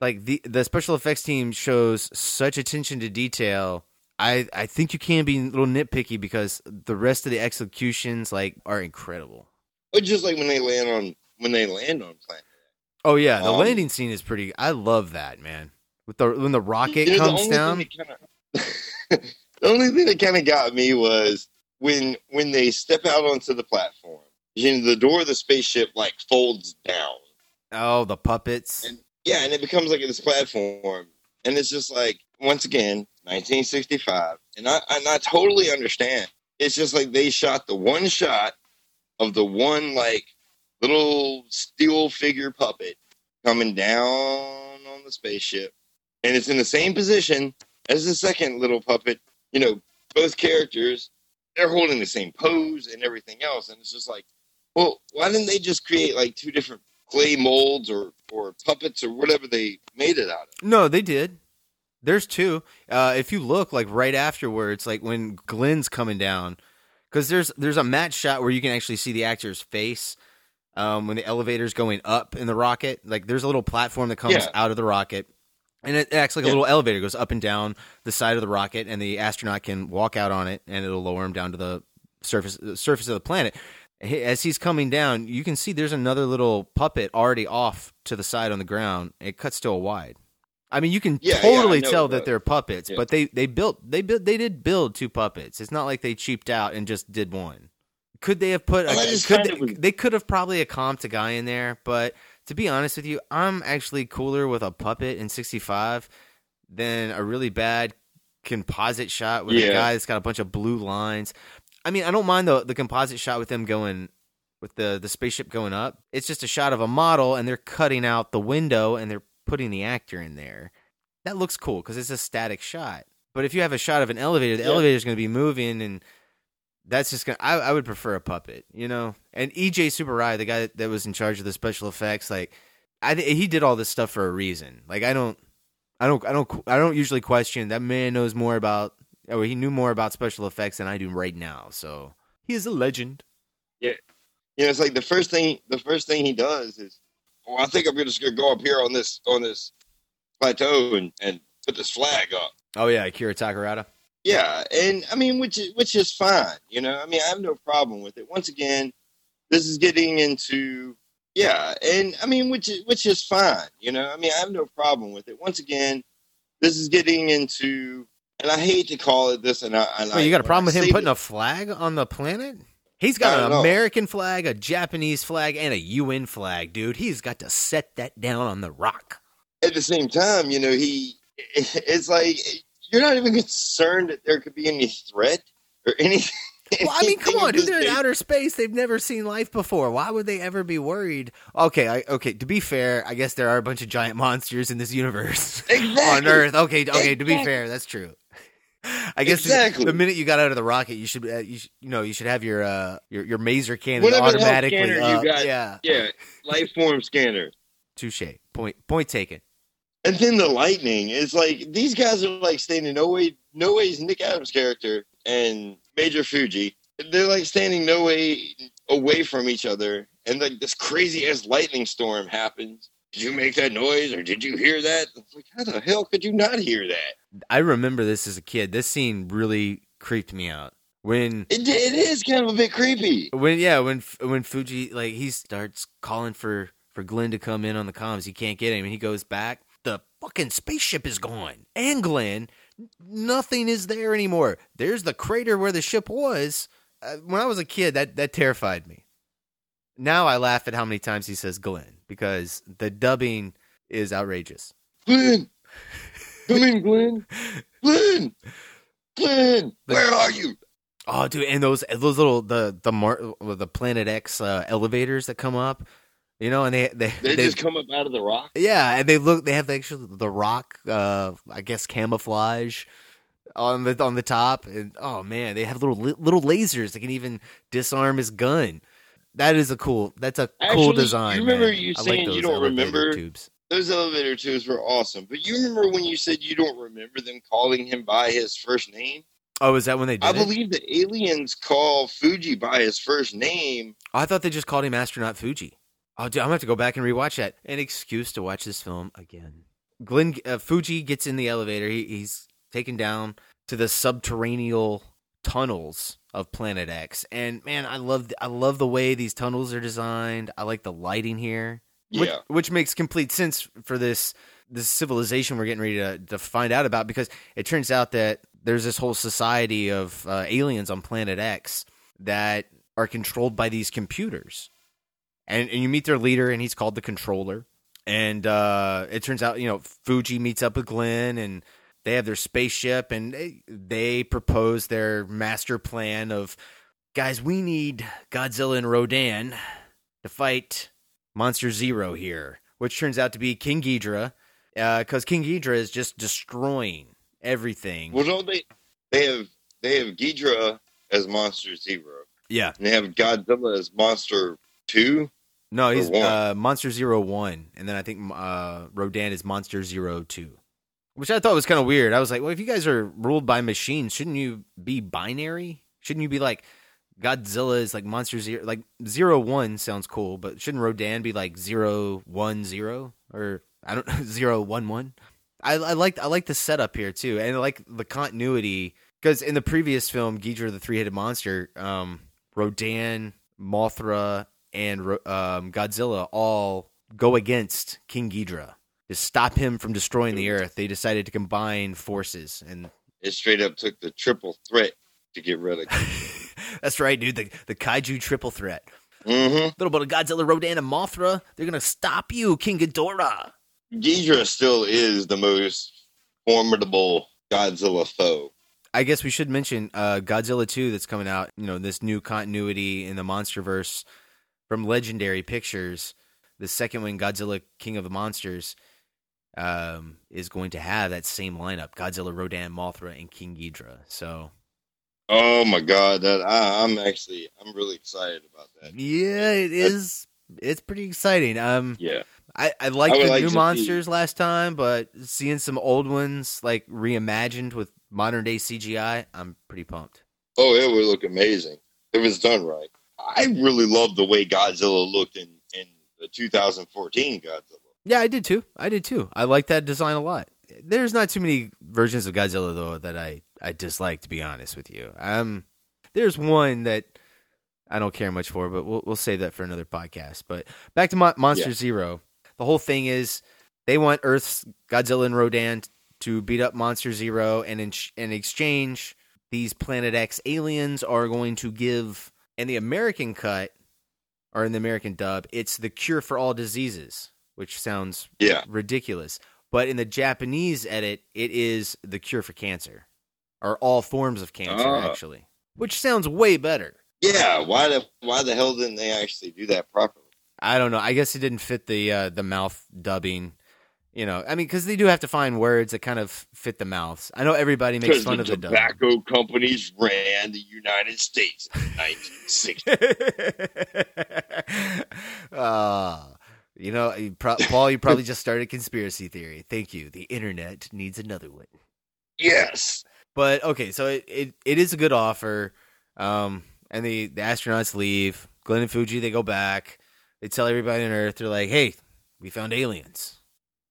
like the the special effects team shows such attention to detail. I I think you can be a little nitpicky because the rest of the executions like are incredible. But just like when they land on when they land on planet. Oh yeah, the Um, landing scene is pretty. I love that man. With the when the rocket You know, the comes only down. kinda- the only thing that kind of got me was when when they step out onto the platform. You know, the door of the spaceship like folds down. Oh, the puppets. And yeah, and it becomes like this platform, and it's just like once again, 1965, and I and I totally understand. It's just like they shot the one shot of the one like little steel figure puppet coming down on the spaceship, and it's in the same position as the second little puppet. You know, both characters they're holding the same pose and everything else, and it's just like, well, why didn't they just create like two different clay molds or or puppets or whatever they made it out of? No, they did. There's two. Uh, if you look, like right afterwards, like when Glenn's coming down, because there's there's a match shot where you can actually see the actor's face um, when the elevator's going up in the rocket. Like there's a little platform that comes Yeah. out of the rocket, and it acts like a Yeah. little elevator, goes up and down the side of the rocket, and the astronaut can walk out on it, and it'll lower him down to the surface the surface of the planet. As he's coming down, you can see there's another little puppet already off to the side on the ground. It cuts to a wide. I mean, you can Yeah, yeah, totally know tell that they're puppets, Yeah. but they they built they built they did build two puppets. It's not like they cheaped out and just did one. Could they have put? Just could they, was- they could have probably a comped a guy in there, but to be honest with you, I'm actually cooler with a puppet in '65 than a really bad composite shot with a guy that's got a bunch of blue lines. I mean, I don't mind the the composite shot with them going with the the spaceship going up. It's just a shot of a model, and they're cutting out the window and they're putting the actor in there. That looks cool because it's a static shot. But if you have a shot of an elevator, the Yeah. is going to be moving, and that's just going. to I I would prefer a puppet, you know. And Eiji Tsuburaya, the guy that was in charge of the special effects, like I th- he did all this stuff for a reason. Like I don't, I don't, I don't, I don't usually question that man knows more about. Or he knew more about special effects than I do right now. So he is a legend. Yeah, you know, it's like the first thing the first thing he does is, oh, I think I'm just gonna go up here on this on this plateau and and put this flag up. Oh yeah, Akira Takarada. Yeah, and I mean, which is which is fine. You know, I mean, I have no problem with it. Once again, this is getting into yeah, and I mean, which is which is fine. You know, I mean, I have no problem with it. Once again, this is getting into, and I hate to call it this, and I, and I Wait, you got a problem with him putting this- a flag on the planet? He's got an know. American flag, a Japanese flag, and a UN flag, dude. He's got to set that down on the rock. at the same time, you know, he it's like you're not even concerned that there could be any threat or anything. Well, I mean, come on, dude. They're in outer space. They've never seen life before. Why would they ever be worried? Okay, I, okay. To be fair, I guess there are a bunch of giant monsters in this universe exactly. on Earth. Okay, okay. To be fair, that's true. I guess the- Exactly. the minute you got out of the rocket, you should, uh, you, should, you know, you should have your uh, your your maser cannon Whatever automatically scanner you got. Yeah, Yeah, life form scanner. touche. Point point taken. And then the lightning is like these guys are like standing no way, no way's Nick Adams' character and Major Fuji. They're like standing no way away from each other, and like this crazy ass lightning storm happens. Did you make that noise, or did you hear that? Like, how the hell could you not hear that? I remember this as a kid. This scene really creeped me out when It, it is kind of a bit creepy. when yeah when when Fuji like he starts calling for for Glenn to come in on the comms. He can't get him, and he goes back. The fucking spaceship is gone, and Glenn, nothing is there anymore. There's the crater where the ship was. Uh, when I was a kid, that that terrified me. Now I laugh at how many times he says Glenn because the dubbing is outrageous. Glenn, come in, Glenn. Glenn, Glenn, where are you? Oh, dude, and those those little the the Mar- the Planet X uh, elevators that come up, you know, and they they, They, they just come up out of the rock. yeah, and they look they have actually the rock, uh, I guess camouflage on the on the top, and oh man, they have little little lasers that can even disarm his gun. That is a cool. That's a cool design. you remember man. you I like saying you don't elevator remember- tubes. Those elevator tubes were awesome. But you remember when you said you don't remember them calling him by his first name? Oh, is that when they did I it? believe the aliens call Fuji by his first name. Oh, I thought they just called him astronaut Fuji. Oh, dude, I'm gonna have to go back and rewatch that. An excuse to watch this film again. Glenn uh, Fuji gets in the elevator. He, he's taken down to the subterranean tunnels of Planet X, and man, I love I love the way these tunnels are designed. I like the lighting here, which, Yeah. which makes complete sense for this this civilization we're getting ready to, to find out about because it turns out that there's this whole society of uh, aliens on Planet X that are controlled by these computers, and and you meet their leader, and he's called the Controller. And uh, it turns out, you know, Fuji meets up with Glenn, and they have their spaceship, and they, they propose their master plan of, guys, we need Godzilla and Rodan to fight Monster Zero here, which turns out to be King Ghidorah, because King Ghidorah is just destroying everything. Well, no, they they have they have Ghidorah as Monster Zero. Yeah. And they have Godzilla as Monster Two. No, he's uh, Monster Zero One, and then I think uh, Rodan is Monster Zero Two, which I thought was kind of weird. I was like, well, if you guys are ruled by machines, shouldn't you be binary? Shouldn't you be like Godzilla is like Monster Zero, like Zero One sounds cool, but shouldn't Rodan be like Zero One Zero or I don't know Zero One One? I, I like I like the setup here too, and I like the continuity because in the previous film, Ghidorah the three headed monster, um, Rodan, Mothra, and um, Godzilla all go against King Ghidorah to stop him from destroying the Earth. They decided to combine forces, and It straight up took the triple threat to get rid of. that's right, dude. The the kaiju triple threat. mm-hmm. little bit of Godzilla, Rodan, and Mothra. They're gonna stop you, King Ghidorah. Ghidorah still is the most formidable Godzilla foe. I guess we should mention uh, Godzilla 2 that's coming out, you know, this new continuity in the MonsterVerse from Legendary Pictures. The second one, Godzilla King of the Monsters, um, is going to have that same lineup Godzilla, Rodan, Mothra, and King Ghidorah. So, Oh my god, that I, I'm actually I'm really excited about that. yeah, it is. It's pretty exciting. Um, Yeah. I, I liked I the like new to see- monsters last time, but seeing some old ones like reimagined with modern day CGI, I'm pretty pumped. Oh, it would look amazing if it's done right. I really love the way Godzilla looked in in the 2014 Godzilla. Yeah, I did too. I did too. I like that design a lot. There's not too many versions of Godzilla though that I I dislike to be honest with you. Um, there's one that I don't care much for, but we'll we'll save that for another podcast. But back to Mon- Monster Yeah. Zero. The whole thing is they want Earth's Godzilla and Rodan to beat up Monster Zero, and in in exchange, these Planet X aliens are going to give. In the American cut, or in the American dub, it's the cure for all diseases, which sounds Yeah. ridiculous. But in the Japanese edit, it is the cure for cancer, or all forms of cancer, Ah. actually, which sounds way better. Yeah, why the why the hell didn't they actually do that properly? I don't know. I guess it didn't fit the uh, the mouth dubbing. You know, I mean, because they do have to find words that kind of fit the mouths. I know everybody makes fun the of the dub. tobacco companies ran the United States in 1960. uh, you know, you pro- Paul, you probably just started a conspiracy theory. Thank you. The internet needs another one. yes. But okay, so it, it, it is a good offer. Um, and the, the astronauts leave. Glenn and Fuji they go back. They tell everybody on Earth they're like, "Hey, we found aliens."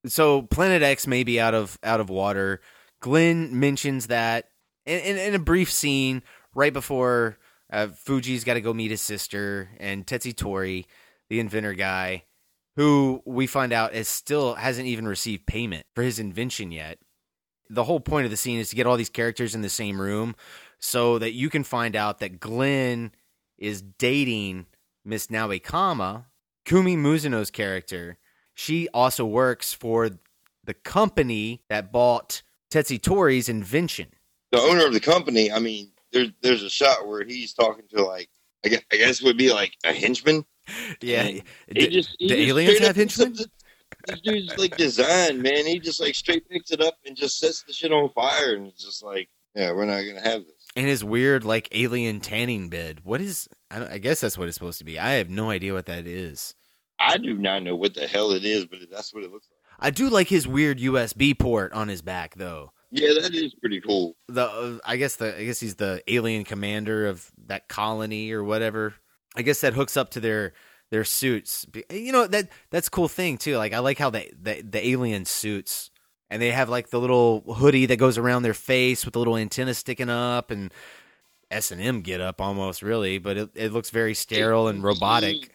So Planet X may be out of out of water. Glenn mentions that in, in, in a brief scene right before uh, Fuji's got to go meet his sister and Tetsuya Tori, the inventor guy, who we find out is still hasn't even received payment for his invention yet the whole point of the scene is to get all these characters in the same room so that you can find out that Glenn is dating Miss Kama, Kumi Mizuno's character. She also works for the company that bought Tetsuya Tori's invention. The owner of the company, I mean, there's there's a shot where he's talking to like I guess, I guess it would be like a henchman. Yeah, And he just, he the just aliens have henchmen? This dude's like design, man. He just like straight picks it up and just sets the shit on fire, and it's just like, yeah, we're not gonna have this. And his weird like alien tanning bed. What is? I, don't, I guess that's what it's supposed to be. I have no idea what that is. I do not know what the hell it is, but that's what it looks like. I do like his weird USB port on his back though. Yeah, that is pretty cool. the uh, I guess the I guess he's the alien commander of that colony or whatever. I guess that hooks up to their their suits. You know that that's a cool thing too. Like I like how they the, the alien suits and they have like the little hoodie that goes around their face with the little antenna sticking up and S and M get up almost really, but it, it looks very sterile and robotic.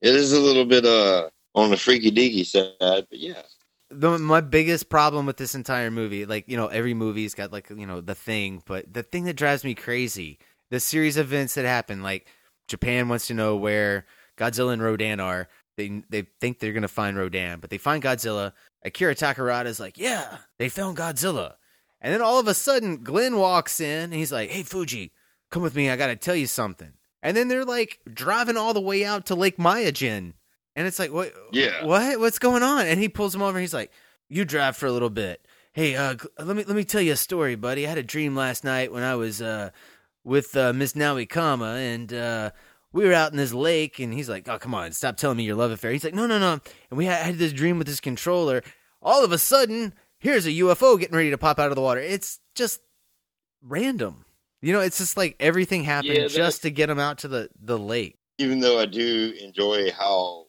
It is a little bit uh on the freaky deaky side, but yeah. the, my biggest problem with this entire movie, like you know, every movie's got like you know the thing, but the thing that drives me crazy, the series of events that happen, like Japan wants to know where Godzilla and Rodan are. They they think they're gonna find Rodan, but they find Godzilla. Akira Takarada is like, yeah, they found Godzilla, and then all of a sudden, Glenn walks in and he's like, hey Fuji, come with me, I gotta tell you something. And then they're like driving all the way out to Lake Myojin. And it's like, what? Yeah. What? What's going on? And he pulls him over. And he's like, "You drive for a little bit. Hey, uh, let me let me tell you a story, buddy. I had a dream last night when I was uh, with uh, Miss Namikawa, and uh, we were out in this lake. And he's like, "Oh, come on, stop telling me your love affair." He's like, "No, no, no." And we had, had this dream with this controller. All of a sudden, here's a UFO getting ready to pop out of the water. It's just random. You know, it's just like everything happened Yeah, just to get him out to the the lake. Even though I do enjoy how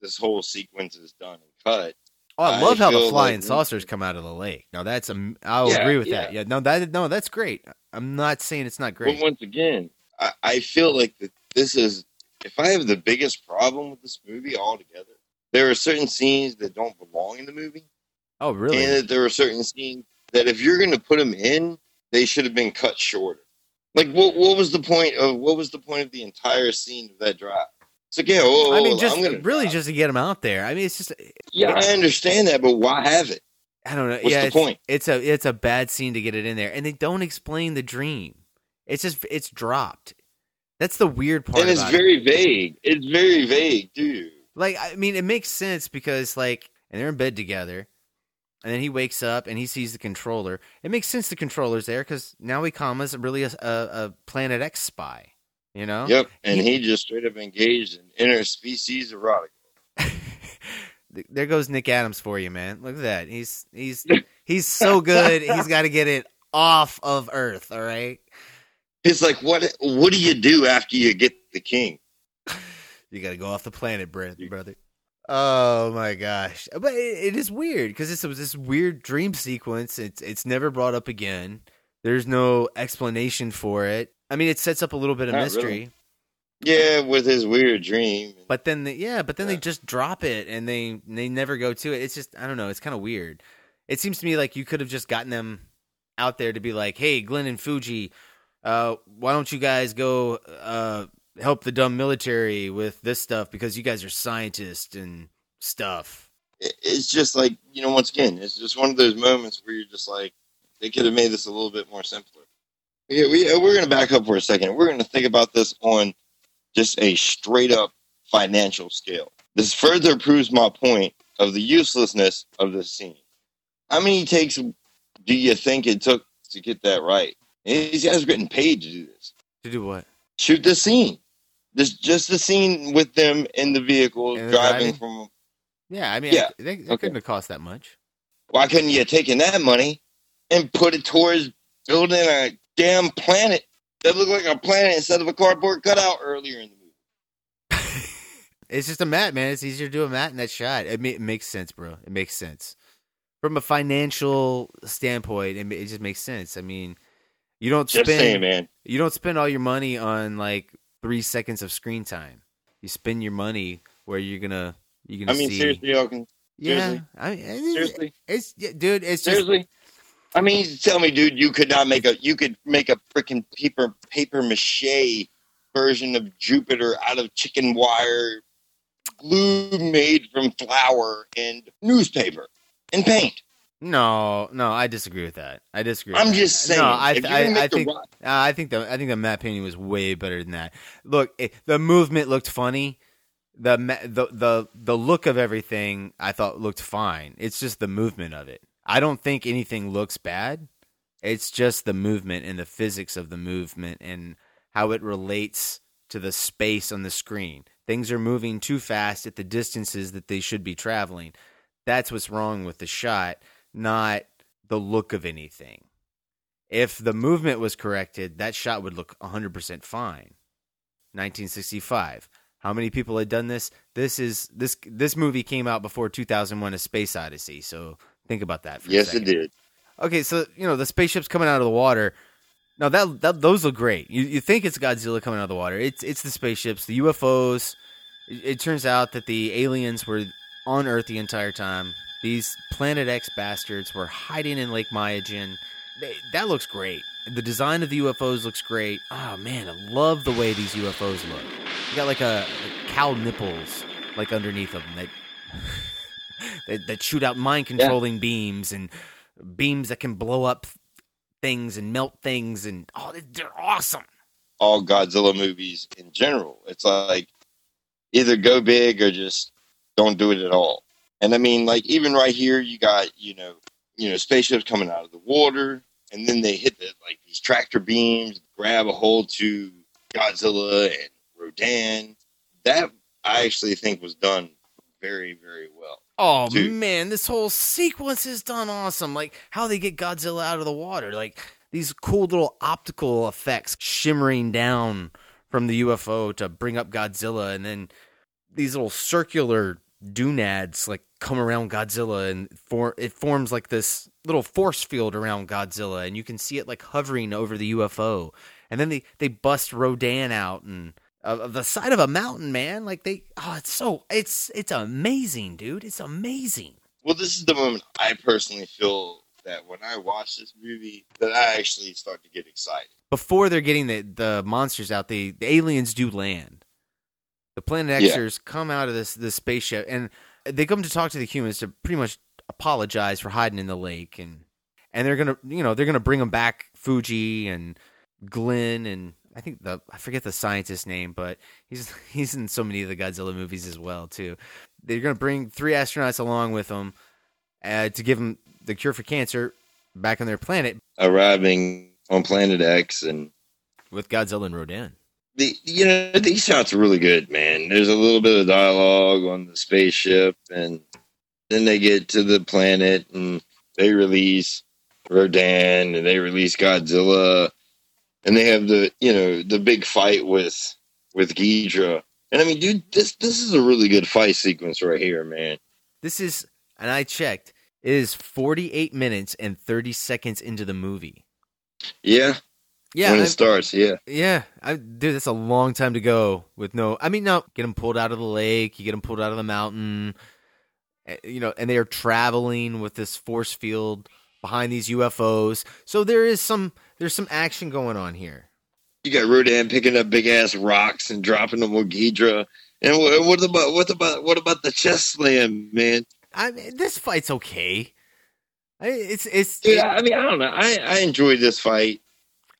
this whole sequence is done and cut. Oh, I love how the flying like- saucers come out of the lake. Now that's um, I'll Yeah, agree with yeah. that. Yeah, no, that no, that's great. I'm not saying it's not great. But once again, I, I feel like that this is if I have the biggest problem with this movie altogether, there are certain scenes that don't belong in the movie, oh, really? and that there are certain scenes that if you're going to put them in, they should have been cut shorter. Like what? What was the point of what was the point of the entire scene of that drive? It's like, yeah, whoa, I mean, just gonna really just to get him out there. I mean, it's just yeah, I understand that, but why have it? I don't know. What's yeah, the it's, point? It's a it's a bad scene to get it in there, and they don't explain the dream. It's just it's dropped. That's the weird part. and it's about it. very vague. It's very vague, dude. Like, I mean, it makes sense because, like, and they're in bed together, and then he wakes up and he sees the controller. It makes sense the controller's there because now Ikama's really a, a, a Planet X spy, you know? Yep, and he just straight up engaged in interspecies erotic. There goes Nick Adams for you, man. Look at that. He's he's he's so good. he's got to get it off of Earth. All right, It's like what? What do you do after you get the king? you got to go off the planet, bro- brother. Oh my gosh! But it, it is weird because it was this weird dream sequence. It's it's never brought up again. There's no explanation for it. I mean, it sets up a little bit of Not mystery, really. Yeah, with his weird dream. but then the, yeah, but then they just drop it and they they never go to it. It's just I don't know. It's kind of weird. It seems to me like you could have just gotten them out there to be like, hey, Glenn and Fuji, uh, why don't you guys go uh, help the dumb military with this stuff because you guys are scientists and stuff. It's just like you know. Once again, it's just one of those moments where you're just like, they could have made this a little bit more simpler. Yeah, we, uh, we're going to back up for a second. We're going to think about this on just a straight up financial scale. This further proves my point of the uselessness of this scene. How many takes do you think it took to get that right? These guys are getting paid to do this. To do what? Shoot the scene. This just the scene with them in the vehicle driving driving? from. Yeah, I mean, Yeah, they, they okay. couldn't have cost that much. Why couldn't you have taken that money and put it towards building a damn planet that looked like a planet instead of a cardboard cutout earlier in the movie? It's just a mat, man. It's easier to do a mat in that shot. It, ma- it makes sense, bro. It makes sense from a financial standpoint. It, it just makes sense. I mean, you don't Just spend saying, man. you don't spend all your money on like three seconds of screen time. You spend your money where you're gonna you're gonna I mean, see. seriously, Elkin. yeah, seriously? I mean, it's, Seriously? it's yeah, dude. It's just Seriously. I mean, tell me, dude, you could not make a you could make a freaking paper paper mache version of Jupiter out of chicken wire, glue made from flour and newspaper and paint. no, no. I disagree with that. I disagree. I'm that. just saying, No, I, you're I, I think uh, I think the I think the matte painting was way better than that. Look, it, the movement looked funny. The, the the the look of everything I thought looked fine. It's just the movement of it. I don't think anything looks bad. It's just the movement and the physics of the movement and how it relates to the space on the screen. Things are moving too fast at the distances that they should be traveling. That's what's wrong with the shot, not the look of anything. If the movement was corrected, that shot would look 100% fine. 1965. How many people had done this? This is this this movie came out before 2001: A Space Odyssey. So think about that. For a Yes, it did. Okay, so you know the spaceship's coming out of the water. Now that, that those look great. You you think it's Godzilla coming out of the water? It's it's the spaceships, the UFOs. It, it turns out that the aliens were on Earth the entire time. These Planet X bastards were hiding in Lake Myojin. They, that looks great. The design of the UFOs looks great. Oh man, I love the way these UFOs look. You got like a, a cow nipples like underneath of them that that, that shoot out mind controlling beams and beams that can blow up things and melt things and oh they're awesome. all Godzilla movies in general. It's like either go big or just don't do it at all. And I mean, like even right here, you got you know, you know, spaceships coming out of the water, and then they hit the like these tractor beams, grab a hold to Godzilla and Rodan. That I actually think was done very, very well. Oh Dude. man, this whole sequence is done awesome. Like how they get Godzilla out of the water, like these cool little optical effects shimmering down from the UFO to bring up Godzilla, and then these little circular doonads like come around Godzilla, and for it forms like this little force field around Godzilla, and you can see it like hovering over the UFO, and then they they bust Rodan out and of the side of a mountain, man. Like they, oh, it's so it's it's amazing, dude. It's amazing. Well, this is the moment I personally feel that when I watch this movie, that I actually start to get excited. Before they're getting the the monsters out, the, the aliens do land. The Planet Yeah. Xers come out of this this spaceship, and they come to talk to the humans to pretty much apologize for hiding in the lake, and and they're gonna you know they're gonna bring them back Fuji and Glenn and I think the I forget the scientist's name, but he's he's in so many of the Godzilla movies as well too. They're gonna bring three astronauts along with them uh, to give them the cure for cancer back on their planet Arriving on Planet X and with Godzilla and Rodan. the you know these shots are really good, man. There's a little bit of dialogue on the spaceship, and then they get to the planet and they release Rodan and they release Godzilla, and they have the you know the big fight with with Ghidra. And I mean, dude, this this is a really good fight sequence right here, man. This is, and I checked, it is 48 minutes and 30 seconds into the movie. Yeah, Yeah, when I- it starts, yeah. yeah, I, dude, that's a long time to go with no. I mean, no, get them pulled out of the lake, you get them pulled out of the mountain, eh, you know, and they are traveling with this force field behind these UFOs. So there is some, there's some action going on here. You got Rodan picking up big ass rocks and dropping them on Ghidra. And what, what about what about what about the chest slam, man? I mean, this fight's okay. I, it's it's. Dude, I mean, I don't know. I I enjoyed this fight.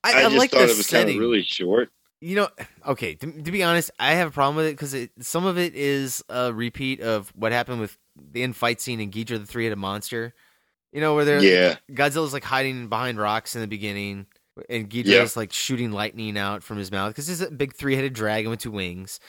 I, I, I just like thought it was kind of really short. You know, okay. To, to be honest, I have a problem with it because it, some of it is a repeat of what happened with the end fight scene in Ghidra the three-headed monster. You know, where they're Yeah. Godzilla's like hiding behind rocks in the beginning, and Ghidra's Yeah. like shooting lightning out from his mouth because it's a big three-headed dragon with two wings,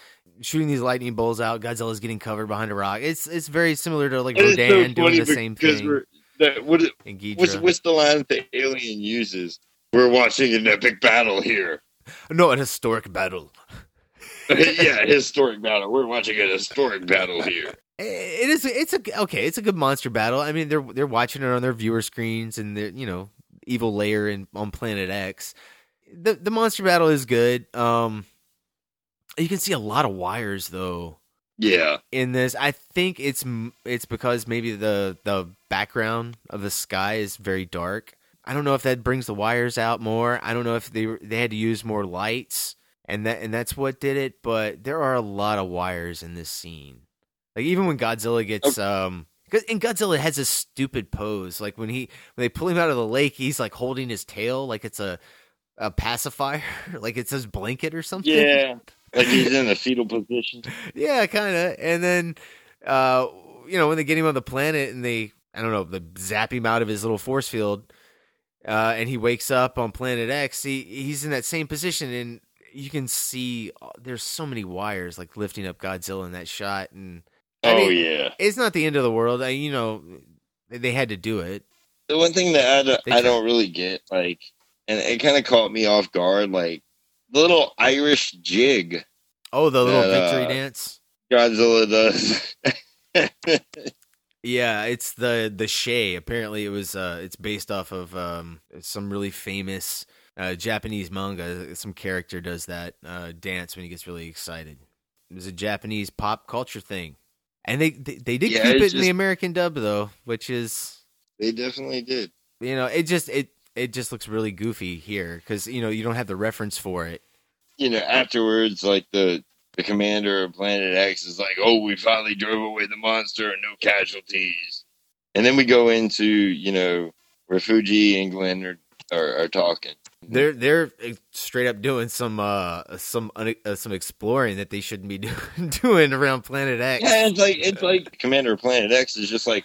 shooting these lightning bolts out. Godzilla's getting covered behind a rock. It's it's very similar to like is so Rodan doing the same because thing we're that what it- in Ghidra. what's what's the line that the alien uses? We're watching an epic battle here. no, an historic battle. yeah, historic battle. We're watching a historic battle here. It is. It's a okay. It's a good monster battle. I mean, they're they're watching it on their viewer screens, and they're you know evil layer in on Planet X. The the monster battle is good. Um, you can see a lot of wires though Yeah, in this. I think it's it's because maybe the the background of the sky is very dark. I don't know if that brings the wires out more. I don't know if they they had to use more lights and that and that's what did it. But there are a lot of wires in this scene. Like even when Godzilla gets um. And Godzilla has this stupid pose, like when he when they pull him out of the lake, he's like holding his tail like it's a a pacifier, like it's his blanket or something. yeah. Like he's in a fetal position. Yeah, kind of. And then, uh, you know, when they get him on the planet and they, I don't know, they zap him out of his little force field, uh, and he wakes up on Planet X, he he's in that same position, and you can see uh, there's so many wires like lifting up Godzilla in that shot, and I Oh mean, yeah. it's not the end of the world. I, you know, they, they had to do it. The one thing that I don't, I don't really get, like, and it kind of caught me off guard, like the little Irish jig Oh, the little That, victory uh, dance. Godzilla does. Yeah, it's the the Shay. Apparently, it was uh, it's based off of um, some really famous uh, Japanese manga. Some character does that uh, dance when he gets really excited. It was a Japanese pop culture thing. And they they, they did Yeah, keep it it's in the American dub though, which is They definitely did. you know it just it it just looks really goofy here because you know you don't have the reference for it. You know, afterwards, like the the commander of Planet X is like, "Oh, we finally drove away the monster and no casualties." And then we go into you know where Fuji and Glenn are are, are talking. They're they're uh, straight up doing some uh some uh, some exploring that they shouldn't be do- doing around Planet X. Yeah, it's like it's like Commander of Planet X is just like,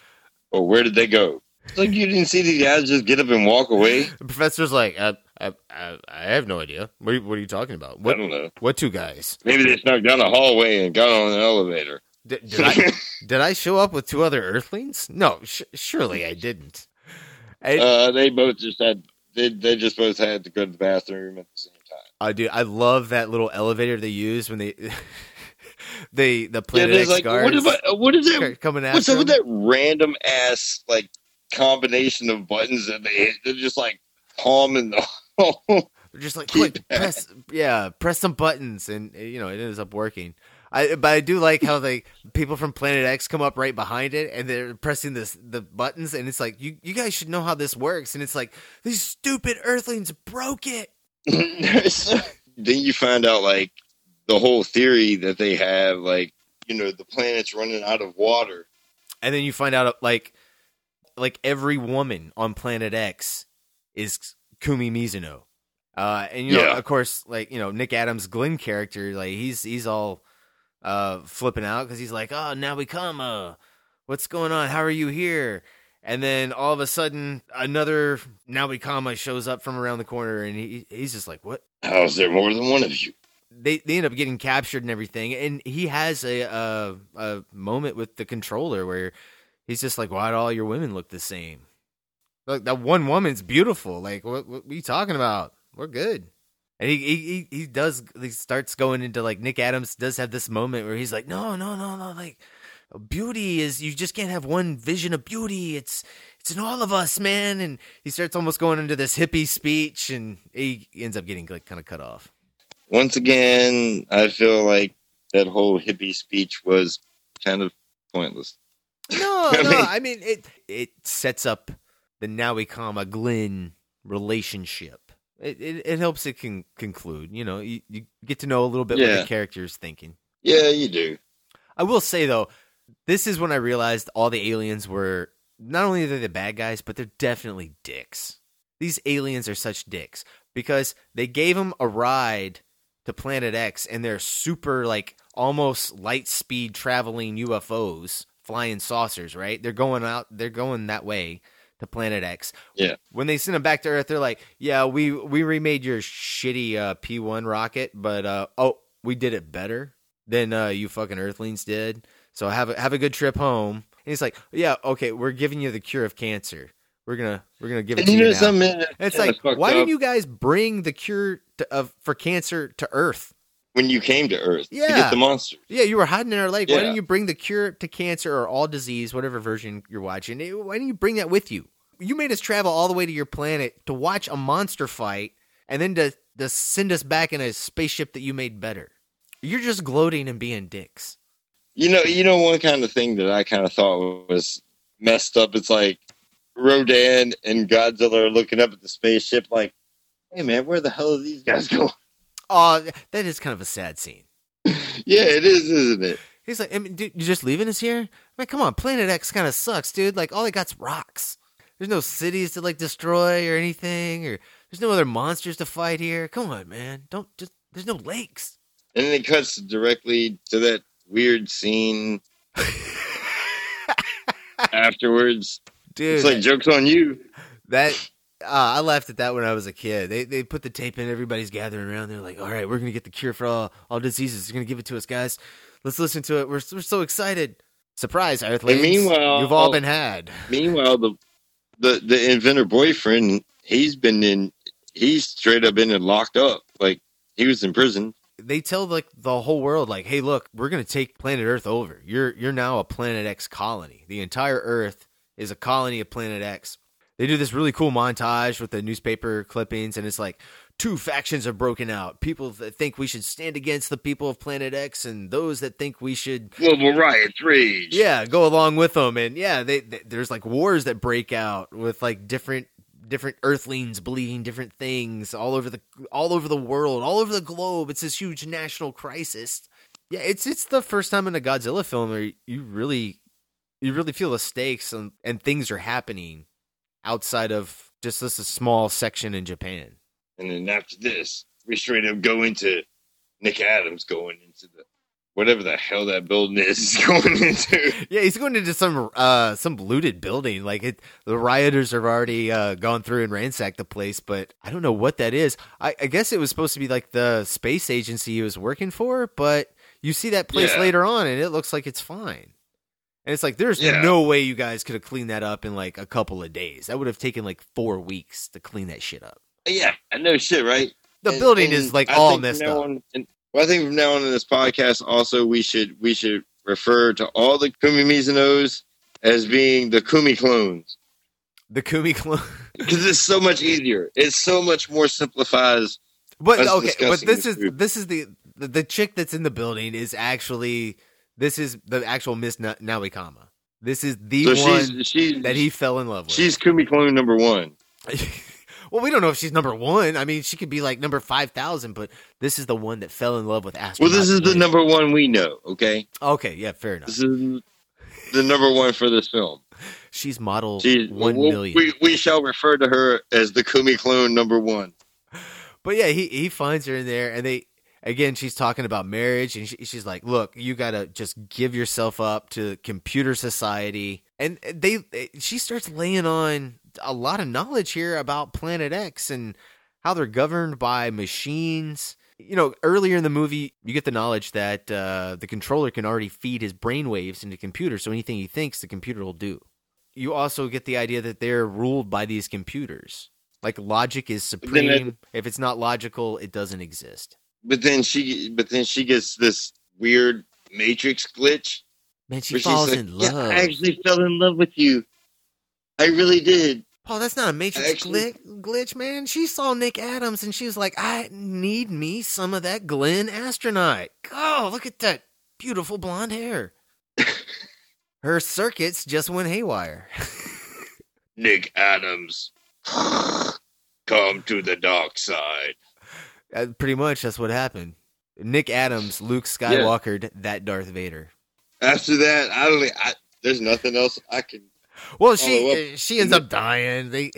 "Oh, where did they go?" It's like you didn't see these guys just get up and walk away. The professor's like, I, I, I, I have no idea. What are, you, what are you talking about? What, I don't know. What two guys? Maybe they snuck down a hallway and got on an elevator. Did, did I did I show up with two other Earthlings? No, sh- surely I didn't. I, Uh, they both just had they they just both had to go to the bathroom at the same time. I do. I love that little elevator they use when they they the Planet there's X like guards what, about, what is it? coming What's up with that random ass like combination of buttons that they hit? They're just like palm in the. They're just like quick press yeah press some buttons and you know it ends up working. I but I do like how they people from Planet X come up right behind it and they're pressing this the buttons and it's like you you guys should know how this works and it's like these stupid Earthlings broke it. then you find out like the whole theory that they have, like you know, the planet's running out of water. and then you find out like like every woman on planet x is kumi mizuno uh and you know Yeah. of course like you know nick adams glenn character like he's he's all uh flipping out because he's like oh Namikawa uh what's going on how are you here and then all of a sudden another Namikawa shows up from around the corner and he he's just like what How's there more than one of you? they they end up getting captured and everything, and he has a a, a moment with the controller where he's just like, "Why do all your women look the same? Look, that one woman's beautiful. Like, what what are you talking about? We're good." And he he he, does he starts going into like Nick Adams does have this moment where he's like, "No, no, no, no, like." Beauty is you just can't have one vision of beauty. It's it's in all of us, man. And he starts almost going into this hippie speech, and he ends up getting like kind of cut off. Once again, I feel like that whole hippie speech was kind of pointless. No, I no. mean- I mean, it it sets up the Namikawa Glenn relationship. It, it it helps it con- conclude. You know, you, you get to know a little bit what the character is thinking. Yeah, you do. I will say though, this is when I realized all the aliens were not only are they the bad guys, but they're definitely dicks. These aliens are such dicks because they gave them a ride to Planet X and they're super like almost light speed traveling UFOs, flying saucers, right? They're going out they're going that way to Planet X. Yeah. When they send them back to Earth, they're like, "Yeah, we we remade your shitty uh, P1 rocket, but uh oh, we did it better than uh, you fucking Earthlings did. So have a have a good trip home." And he's like, "Yeah, okay, we're giving you the cure of cancer. We're gonna we're gonna give it And to you know now." something? And it's like, why up? didn't you guys bring the cure to, of for cancer to Earth? when you came to Earth to Yeah. get the monster? Yeah, you were hiding in our lake. Why didn't you bring the cure to cancer or all disease, whatever version you're watching? Why didn't you bring that with you? You made us travel all the way to your planet to watch a monster fight, and then to, to send us back in a spaceship that you made better. You're just gloating and being dicks. You know, you know, one kind of thing that I kind of thought was messed up. It's like Rodan and Godzilla are looking up at the spaceship, like, "Hey, man, where the hell are these guys going?" Oh, that is kind of a sad scene. Yeah, it is, isn't it? He's like, I mean, dude, you just leaving us here? I mean, come on, Planet X kind of sucks, dude. Like, all they got's rocks. There's no cities to like destroy or anything, or there's no other monsters to fight here. Come on, man. Don't just. There's no lakes. And then it cuts directly to that weird scene afterwards. Dude, It's like jokes on you. that uh, I laughed at that when I was a kid. They they put the tape in. Everybody's gathering around. They're like, "All right, we're gonna get the cure for all all diseases. They're gonna give it to us, guys. Let's listen to it. We're we're so excited. Surprise, Earthlings! meanwhile- you've all been had. Meanwhile, the the the inventor boyfriend, he's been in, he's straight up been in locked up. Like he was in prison. They tell like the whole world, like, "Hey, look, we're gonna take planet Earth over. You're you're now a Planet X colony. The entire Earth is a colony of Planet X." they do this really cool montage with the newspaper clippings, and it's like two factions have broken out: people that think we should stand against the people of Planet X, and those that think we should Global riots rage. yeah go along with them. And yeah, they, they there's like wars that break out with like different different Earthlings believing different things all over the all over the world, all over the globe. It's this huge national crisis. Yeah, it's it's the first time in a Godzilla film where you really you really feel the stakes and, and things are happening outside of just this a small section in Japan. And then after this, we straight up go into Nick Adams going into the whatever the hell that building is going into. Yeah, he's going into some uh some looted building. Like it, the rioters have already uh, gone through and ransacked the place, but I don't know what that is. I, I guess it was supposed to be like the space agency he was working for, but you see that place Yeah. later on, and it looks like it's fine. And it's like there's Yeah. no way you guys could have cleaned that up in like a couple of days. That would have taken like four weeks to clean that shit up. Yeah, I know shit, right? The And- building and is like I all messed up. on- and- well, I think from now on in this podcast, also we should we should refer to all the Kumi Mizunos as being the Kumi clones The Kumi clone. because it's so much easier. It's so much more simplifies. But okay, but this this is group. this is the, the the chick that's in the building is actually this is the actual Miss Na- Namikawa. This is the So one she's she's that he fell in love with. she's Kumi clone number one. well, we don't know if she's number one. I mean, she could be like number five thousand, but this is the one that fell in love with Well, this is the number one we know. Okay, Okay, yeah, fair enough. this is the number one for this film. She's model She's one we'll- million. We we shall refer to her as the Kumi clone number one. But yeah, he he finds her in there, and they again she's talking about marriage, and she, she's like, "Look, you gotta just give yourself up to computer society." And they she starts laying on a lot of knowledge here about Planet X and how they're governed by machines. You know, earlier in the movie, you get the knowledge that uh, the controller can already feed his brainwaves into computers, so anything he thinks, the computer will do. You also get the idea that they're ruled by these computers. Like logic is supreme. it- if it's not logical, it doesn't exist. But then she but then she gets this weird matrix glitch. Man, she falls like, in "Yeah, love. I actually fell in love with you. I really did. Paul, that's not a Matrix Actually- glitch, glitch, man. She saw Nick Adams and she was like, I need me some of that Glenn astronaut. Oh, look at that beautiful blonde hair. Her circuits just went haywire. Nick Adams. Come to the dark side. Uh, Pretty much that's what happened. Nick Adams, Luke Skywalkered that Darth Vader. After that, I don't. I, there's nothing else I can. Well, she uh, she ends up dying. They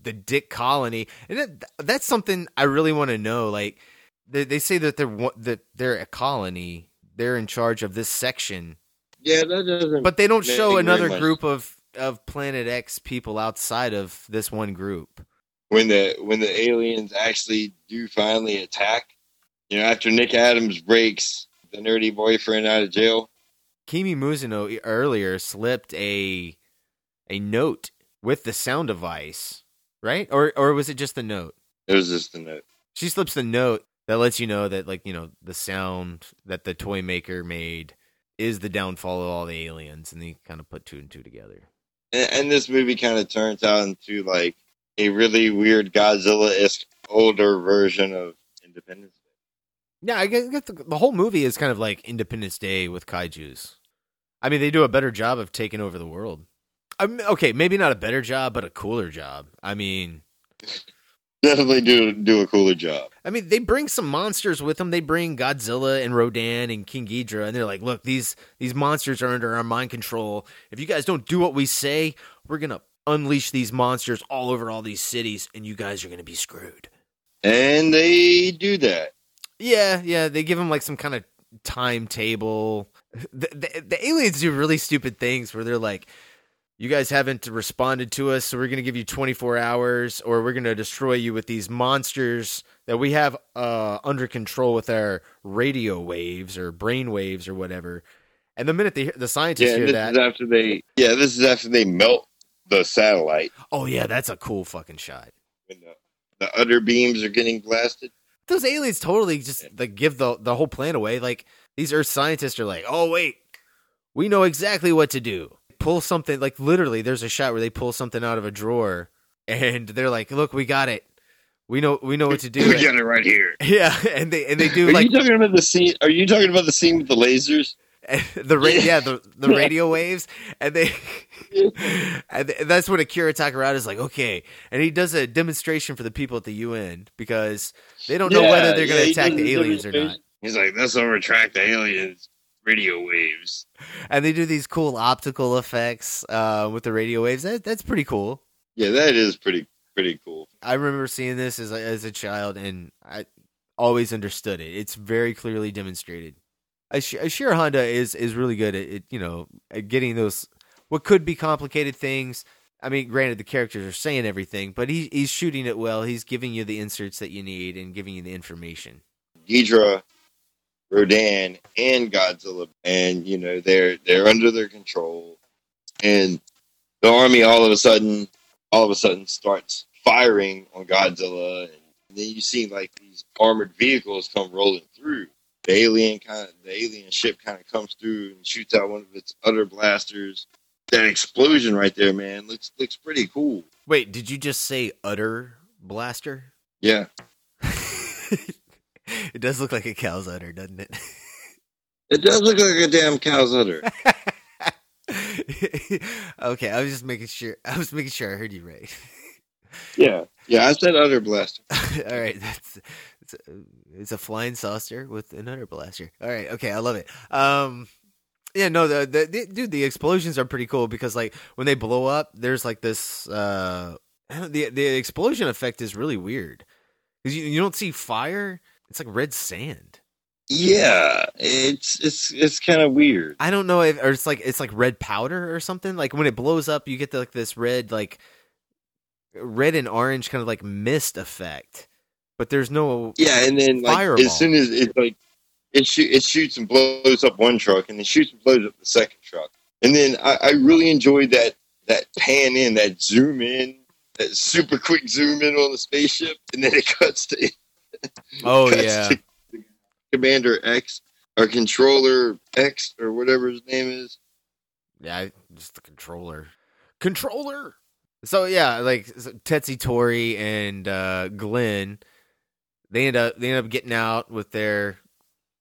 the Dick Colony, and that, that's something I really want to know. Like they, they say that they're that they're a colony. They're in charge of this section, Yeah, that doesn't. but they don't show another group of of Planet X people outside of this one group. when the when the aliens actually do finally attack. You know, after Nick Adams breaks the nerdy boyfriend out of jail. Kumi Mizuno e- earlier slipped a a note with the sound device, right? Or or was it just the note? It was just a note. she slips the note that lets you know that like you know the sound that the toy maker made is the downfall of all the aliens and they kind of put two and two together And, and this movie kind of turns out into like a really weird Godzilla esque older version of Independence Day. yeah i guess, I guess the, the whole movie is kind of like independence day with kaijus i mean they do a better job of taking over the world I mean, okay maybe not a better job but a cooler job i mean Definitely do do a cooler job. I mean, they bring some monsters with them. They bring Godzilla and Rodan and King Ghidorah, and they're like, "Look, these these monsters are under our mind control. If you guys don't do what we say, we're gonna unleash these monsters all over all these cities, and you guys are gonna be screwed." And they do that. Yeah, yeah. They give them like some kind of timetable. The, the, the aliens do really stupid things where they're like, "You guys haven't responded to us, so we're gonna give you 24 hours, or we're gonna destroy you with these monsters that we have uh, under control with our radio waves or brain waves or whatever." And the minute they the scientists Yeah, hear this that, is after they. Yeah, this is after they melt the satellite oh yeah, that's a cool fucking shot. when the, the other beams are getting blasted. those aliens totally just like give the the whole plan away. Like these Earth scientists are like, oh wait, we know exactly what to do. Pull something like literally. There's a shot where they pull something out of a drawer and they're like, "Look, we got it. We know we know what to do." We got it right here. Yeah, and they and they do Are like you talking about the scene? Are you talking about the scene with the lasers? the ra- yeah the the radio waves and they and th- that's when Akira Takarada is like okay and he does a demonstration for the people at the UN because they don't know Yeah, whether they're going to he attack the aliens or not. He's like, this will retract the aliens' radio waves. and they do these cool optical effects uh, with the radio waves that, that's pretty cool Yeah, that is pretty pretty cool. I remember seeing this as a, as a child and I always understood it it's very clearly demonstrated Ash- Ishiro Honda is is really good at, at you know at getting those what could be complicated things. I mean, granted, the characters are saying everything, but he he's shooting it well. He's giving you the inserts that you need and giving you the information. Ghidra, Rodan, and Godzilla, and you know they're they're under their control, and the army all of a sudden, all of a sudden starts firing on Godzilla, and then you see like these armored vehicles come rolling through. The alien kind of the alien ship kind of comes through and shoots out one of its other blasters. That explosion right there, man, looks looks pretty cool. Wait, did you just say utter blaster? Yeah, it does look like a cow's udder, doesn't it? it does look like a damn cow's udder. okay, I was just making sure. I was making sure I heard you right. yeah, yeah, I said udder blaster. All right, that's it's a, it's a flying saucer with an udder blaster. All right, okay, I love it. Um, yeah, no, the, the, the dude, the explosions are pretty cool because like when they blow up, there's like this. Uh, the the explosion effect is really weird because you you don't see fire. It's like red sand. Yeah, it's it's it's kind of weird. I don't know if or it's like it's like red powder or something. Like when it blows up, you get the, like this red like red and orange kind of like mist effect. But there's no Yeah, and then like Fireball. as soon as it like it shoot it shoots and blows up one truck, and it shoots and blows up the second truck, and then I, I really enjoyed that that pan in, that zoom in, that super quick zoom in on the spaceship, and then it cuts to Oh yeah. Commander X or Controller X or whatever his name is. Yeah, just the controller. Controller. So yeah, like so Tetsuo Tori and uh, Glenn, they end up they end up getting out with their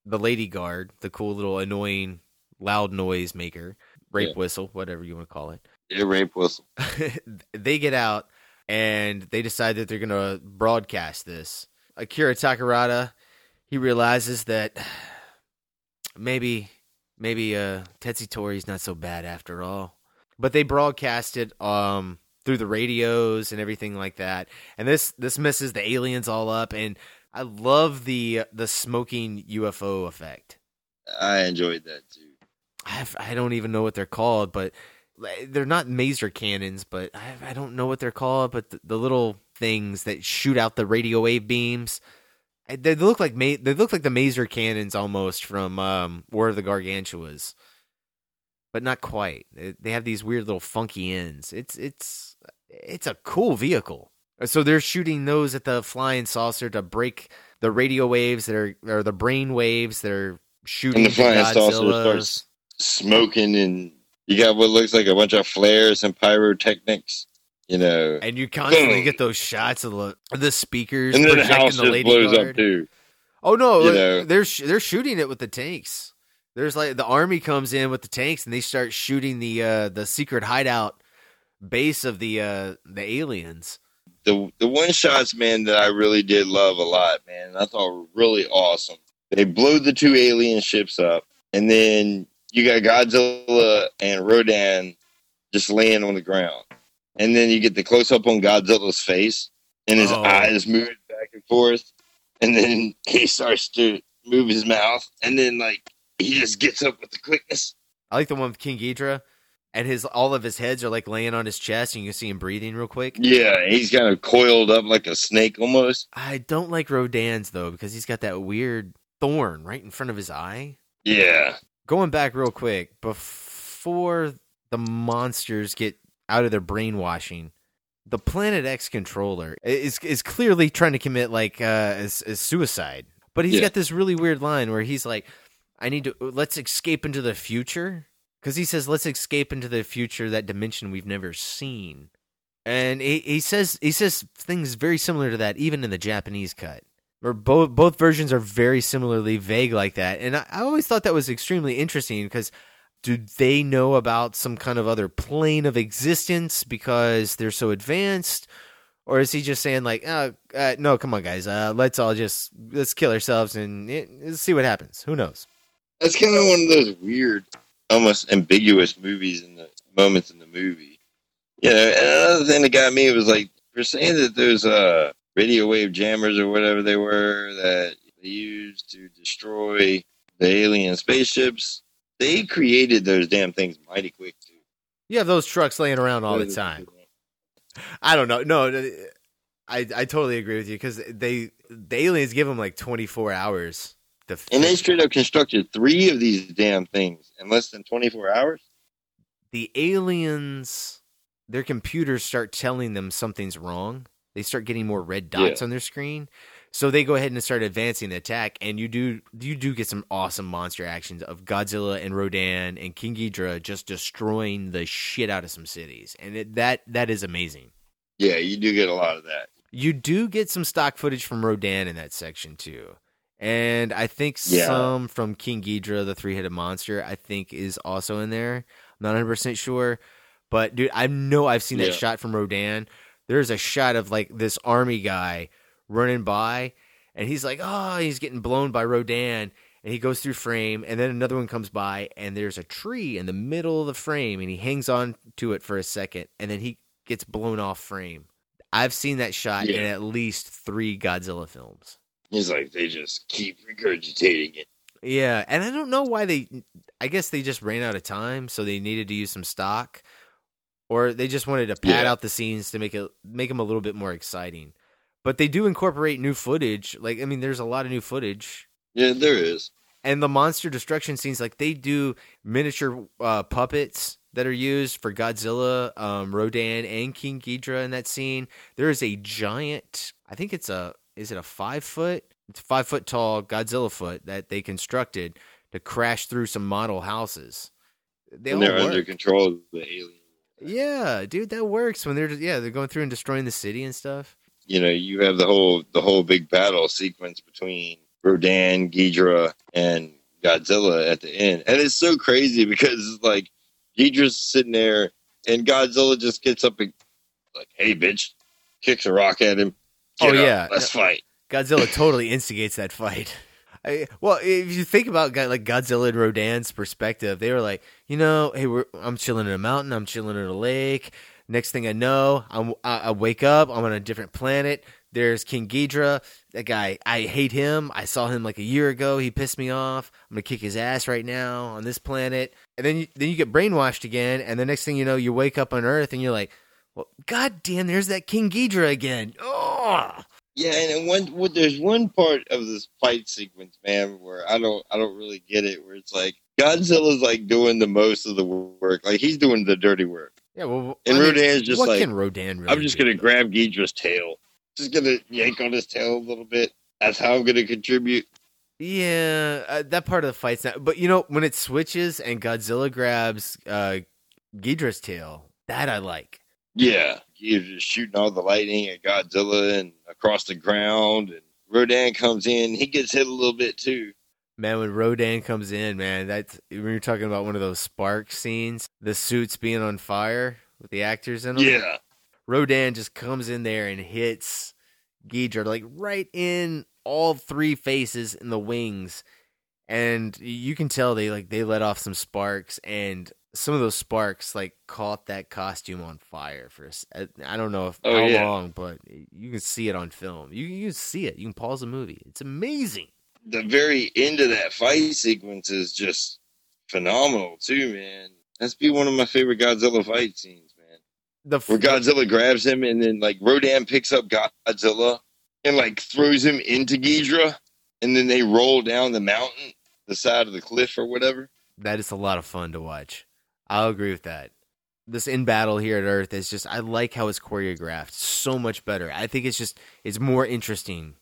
the lady guard, the cool little annoying loud noise maker, rape Yeah. whistle, whatever you want to call it. Yeah, rape whistle. they get out and they decide that they're going to broadcast this. Akira Takarada, he realizes that maybe maybe uh Tetsuo Tori's not so bad after all. But they broadcast it um through the radios and everything like that. And this this messes the aliens all up and I love the the smoking UFO effect. I enjoyed that too. I, I don't even know what they're called, but they're not maser cannons, but I, I don't know what they're called. But the, the little things that shoot out the radio wave beams. They look like ma- they look like the maser cannons almost from um, War of the Gargantuas, but not quite. They, have these weird little funky ends. It's it's it's a cool vehicle. So they're shooting those at the flying saucer to break the radio waves that are or the brain waves that are shooting And the flying saucer starts smoking, and you got what looks like a bunch of flares and pyrotechnics. You know, And you constantly Boom. get those shots of the, the speakers and then the house the just lady blows guard. up too. Oh no, you like, know. they're sh- they're shooting it with the tanks. There's like the army comes in with the tanks and they start shooting the uh, the secret hideout base of the uh, the aliens. the the one shots, man, that I really did love a lot, man. I thought were really awesome. They blow the two alien ships up, and then you got Godzilla and Rodan just laying on the ground, and then you get the close up on Godzilla's face, and his Oh. eyes move back and forth, and then he starts to move his mouth, and then like he just gets up with the quickness. I like the one with King Ghidra, and his all of his heads are like laying on his chest, and you can see him breathing real quick. Yeah, he's kind of coiled up like a snake almost. I don't like Rodan's though because he's got that weird thorn right in front of his eye. Yeah. going back real quick before the monsters get out of their brainwashing the planet x controller is is clearly trying to commit like uh as suicide but he's Yeah. got this really weird line where he's like i need to let's escape into the future because he says let's escape into the future that dimension we've never seen and he, he says he says things very similar to that even in the Japanese cut. Or both both versions are very similarly vague like that, and I, I always thought that was extremely interesting because do they know about some kind of other plane of existence because they're so advanced, or is he just saying like, oh, uh, no, come on, guys, uh, let's all just let's kill ourselves and let's see what happens. Who knows? That's kind of one of those weird, almost ambiguous movies in the moments in the movie. You know, and another thing that got me was like we're saying that there's uh radio wave jammers or whatever they were that they used to destroy the alien spaceships. They created those damn things mighty quick too. You have those trucks laying around all the time. I don't know. No, I I totally agree with you because they the aliens give them like 24 hours. To And they straight up constructed three of these damn things in less than 24 hours. the aliens, their computers start telling them something's wrong. They start getting more red dots Yeah. on their screen. So they go ahead and start advancing the attack, and you do you do get some awesome monster actions of Godzilla and Rodan and King Ghidorah just destroying the shit out of some cities, and it, that that is amazing. Yeah, you do get a lot of that. You do get some stock footage from Rodan in that section too. And I think Yeah. some from King Ghidorah, the three headed monster, I think is also in there. I'm not 100% sure. But dude, I know I've seen that Yeah. shot from Rodan. There's a shot of like this army guy running by, and he's like, oh, he's getting blown by Rodan. And he goes through frame, and then another one comes by, and there's a tree in the middle of the frame, and he hangs on to it for a second, and then he gets blown off frame. I've seen that shot in at least three Godzilla films. He's like they just keep regurgitating it. Yeah, and I don't know why they. I guess they just ran out of time, so they needed to use some stock, or they just wanted to pad Yeah. out the scenes to make it make them a little bit more exciting. But they do incorporate new footage. Like, I mean, there's a lot of new footage, Yeah, there is. and the monster destruction scenes. Like, they do miniature uh, puppets that are used for Godzilla, um, Rodan, and King Ghidorah in that scene. There is a giant. I think it's a. Is it a five foot? It's five foot tall Godzilla foot that they constructed to crash through some model houses. They and they're under control of the alien. Yeah, dude, that works when they're yeah they're going through and destroying the city and stuff. You know, you have the whole the whole big battle sequence between Rodan, Ghidorah, and Godzilla at the end, and it's so crazy because like Ghidorah's sitting there, and Godzilla just gets up and like, "Hey, bitch!" kicks a rock at him. Oh, up, yeah. let's fight. Godzilla totally instigates that fight. I, well, if you think about like Godzilla and Rodan's perspective, they were like, you know, hey, we're, I'm chilling in a mountain, I'm chilling in a lake. Next thing I know, I'm, I, wake up, I'm on a different planet. There's King Ghidorah. That guy, I hate him. I saw him like a year ago. He pissed me off. I'm gonna kick his ass right now on this planet. And then you, then you get brainwashed again. And the next thing you know, you wake up on Earth and you're like, well, god damn, there's that King Ghidorah again. Oh, Yeah, and one well, there's one part of this fight sequence, man, where I don't I don't really get it. Where it's like Godzilla's like doing the most of the work, like he's doing the dirty work. Yeah, well, And I mean, Rodan's just what like, can Rodan really I'm just gonna grab Ghidorah's tail, just gonna yank on his tail a little bit. That's how I'm gonna contribute. Yeah, uh, that part of the fight's not. But you know, when it switches and Godzilla grabs uh, Ghidorah's tail, that I like. Yeah, he's just shooting all the lightning at Godzilla and across the ground, and Rodan comes in. He gets hit a little bit too. Man, when Rodan comes in, man, that's when you're talking about one of those spark scenes, the suits being on fire with the actors in them. Yeah, Rodan just comes in there and hits Ghidorah like right in all three faces in the wings, and you can tell they like they let off some sparks, and some of those sparks like caught that costume on fire for I uh, I don't know if Oh, how yeah. long, but you can see it on film. You you can see it. You can pause the movie. It's amazing. The very end of that fight sequence is just phenomenal too, man. That's be one of my favorite Godzilla fight scenes, man. The f- Where Godzilla grabs him and then like Rodan picks up Godzilla and like throws him into Ghidorah, and then they roll down the mountain, the side of the cliff or whatever. that is a lot of fun to watch. I'll agree with that. This in battle here at Earth is just I like how it's choreographed so much better. I think it's just it's more interesting.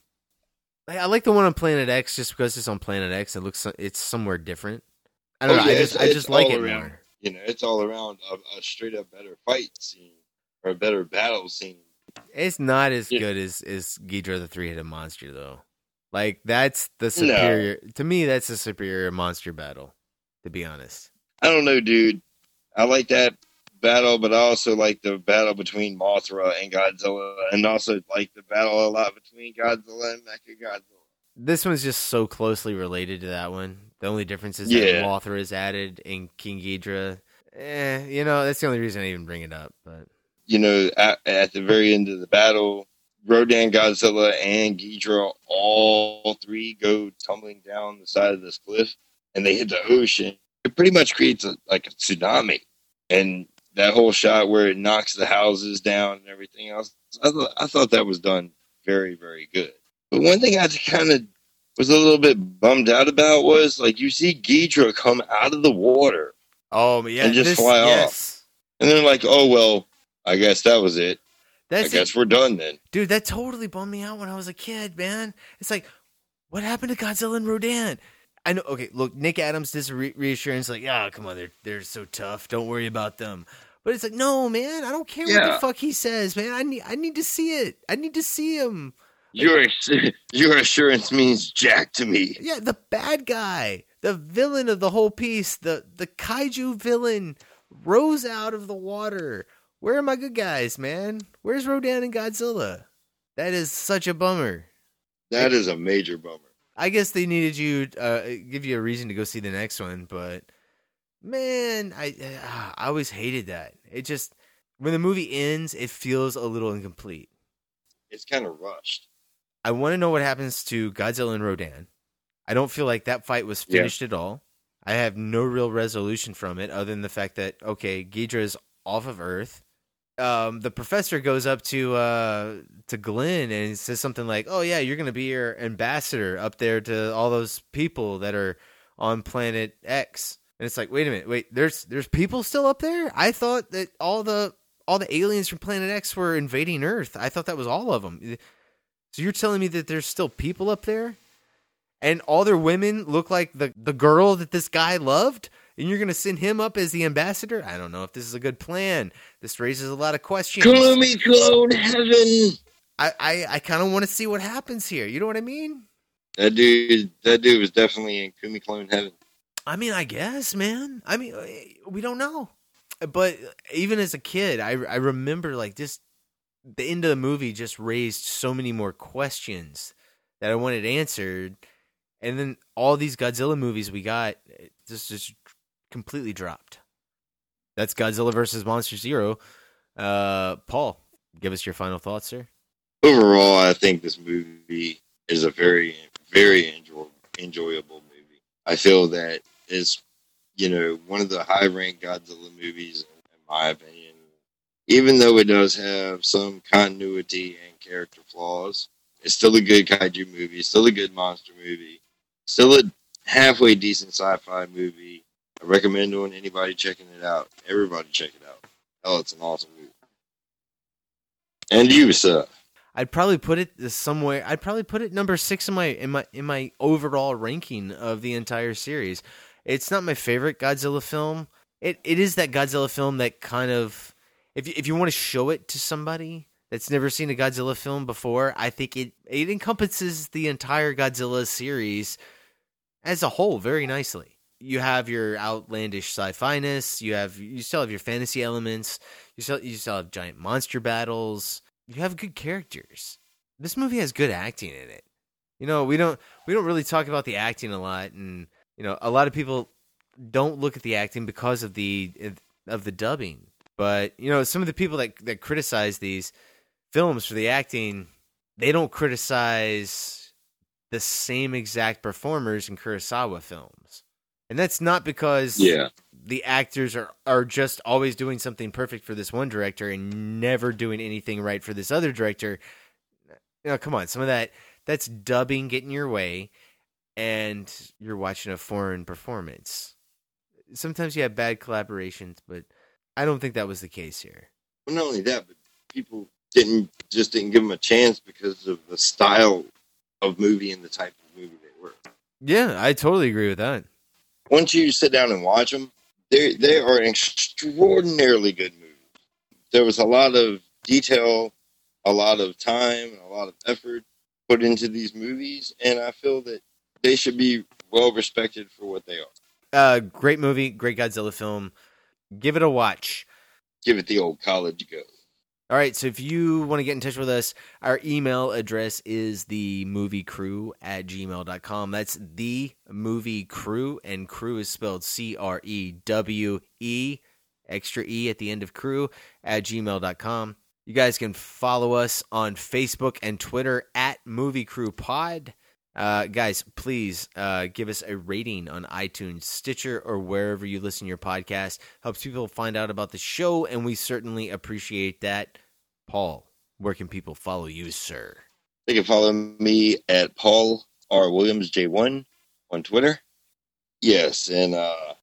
I I like the one on Planet X just because it's on Planet X. It looks it's somewhere different. I oh, don't Oh, know. I just I just like it around. more. You know, it's all around a, a straight up better fight scene or a better battle scene. It's not as Yeah. good as as Ghidra the three headed monster though. Like that's the No. superior to me. That's a superior monster battle. To be honest, I don't know, dude. I like that battle, but I also like the battle between Mothra and Godzilla, and also like the battle a lot between Godzilla and Mechagodzilla. this one's just so closely related to that one. The only difference is Yeah. that Mothra is added in King Ghidra. Eh, you know that's the only reason I even bring it up. But You know, at, at the very end of the battle, Rodan, Godzilla, and Ghidra all three go tumbling down the side of this cliff, and they hit the ocean. It pretty much creates a, like a tsunami, and that whole shot where it knocks the houses down and everything else. I thought I thought that was done very very good. But one thing I kind of was a little bit bummed out about was like you see Ghidra come out of the water oh yeah, and just this, fly yes. off, and then like oh well, I guess that was it. That's I it. guess we're done then. Dude, that totally bummed me out when I was a kid, man. It's like, what happened to Godzilla and Rodan? I know. Okay, look, Nick Adams this re- reassurance, like, yeah, come on, they're they're so tough. Don't worry about them. But it's like, no, man, I don't care what the fuck he says, man. I need I need to see it. I need to see him. Your your assurance means jack to me. Yeah, the bad guy, the villain of the whole piece, the the kaiju villain, rose out of the water. Where are my good guys, man? Where's Rodan and Godzilla? That is such a bummer. That is a major bummer. I guess they needed you uh give you a reason to go see the next one, but man, I uh, I always hated that. It just when the movie ends, it feels a little incomplete. It's kind of rushed. I want to know what happens to Godzilla and Rodan. I don't feel like that fight was Yeah. finished at all. I have no real resolution from it other than the fact that okay, Ghidra is off of Earth. Um, the professor goes up to uh, to Glenn and he says something like, "Oh yeah, you're going to be your ambassador up there to all those people that are on planet X." And it's like, "Wait a minute, wait, there's there's people still up there? I thought that all the all the aliens from planet X were invading Earth. I thought that was all of them. So you're telling me that there's still people up there, and all their women look like the the girl that this guy loved, and you're gonna send him up as the ambassador? I don't know if this is a good plan. This raises a lot of questions. Gloomy clone heaven. I I, I kind of want to see what happens here. You know what I mean? That dude, that dude was definitely in Kumi clone heaven. I mean, I guess, man. I mean, eh, we don't know. But even as a kid, I I remember like just the end of the movie just raised so many more questions that I wanted answered, and then all these Godzilla movies we got just just completely dropped. That's Godzilla versus Monster Zero. Uh, Paul, give us your final thoughts, sir. Overall, I think this movie is a very, very enjoy- enjoyable movie. I feel that it's, you know, one of the high ranked Godzilla movies, in my opinion. Even though it does have some continuity and character flaws, it's still a good kaiju movie, still a good monster movie, still a halfway decent sci fi movie. I recommend on anybody checking it out. Everybody check it out. Hell, it's an awesome movie. And you, sir. I'd probably put it somewhere. I'd probably put it number six in my in my in my overall ranking of the entire series. It's not my favorite Godzilla film. It it is that Godzilla film that kind of if you, if you want to show it to somebody that's never seen a Godzilla film before, I think it it encompasses the entire Godzilla series as a whole very nicely. You have your outlandish sci-fi-ness. You have you still have your fantasy elements. You still you still have giant monster battles. You have good characters. This movie has good acting in it. You know, we don't we don't really talk about the acting a lot, and you know, a lot of people don't look at the acting because of the of the dubbing. But you know, some of the people that that criticize these films for the acting, they don't criticize the same exact performers in Kurosawa films. And that's not because Yeah. the actors are, are just always doing something perfect for this one director and never doing anything right for this other director. You know, come on, some of that that's dubbing getting your way and you're watching a foreign performance. Sometimes you have bad collaborations, but I don't think that was the case here. Well, not only that, but people didn't just didn't give them a chance because of the style of movie and the type of movie they were. Yeah, I totally agree with that. Once you sit down and watch them, they they are extraordinarily good movies. there was a lot of detail, a lot of time, and a lot of effort put into these movies, and I feel that they should be well respected for what they are. Uh, great movie, great Godzilla film. Give it a watch. Give it the old college go. All right, so if you want to get in touch with us, our email address is the movie crew at gmail.com. That's the movie crew, and crew is spelled C R E W E, extra E at the end of crew, at gmail.com. You guys can follow us on Facebook and Twitter at Movie Crewe Pod. Uh, guys, please uh, give us a rating on iTunes, Stitcher, or wherever you listen to your podcast. Helps people find out about the show, and we certainly appreciate that. Paul, where can people follow you, sir? They can follow me at Paul R. Williams J1 on Twitter. Yes, and uh,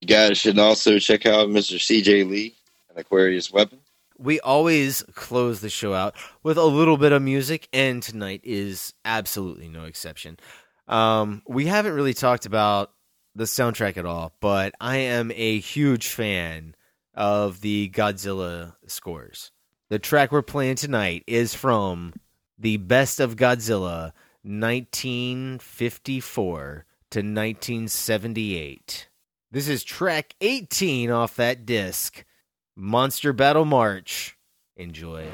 you guys should also check out Mr. CJ Lee and Aquarius Weapon. We always close the show out with a little bit of music, and tonight is absolutely no exception. Um, we haven't really talked about the soundtrack at all, but I am a huge fan of the Godzilla scores. The track we're playing tonight is from the Best of Godzilla 1954 to 1978. This is track 18 off that disc. Monster Battle March. Enjoy.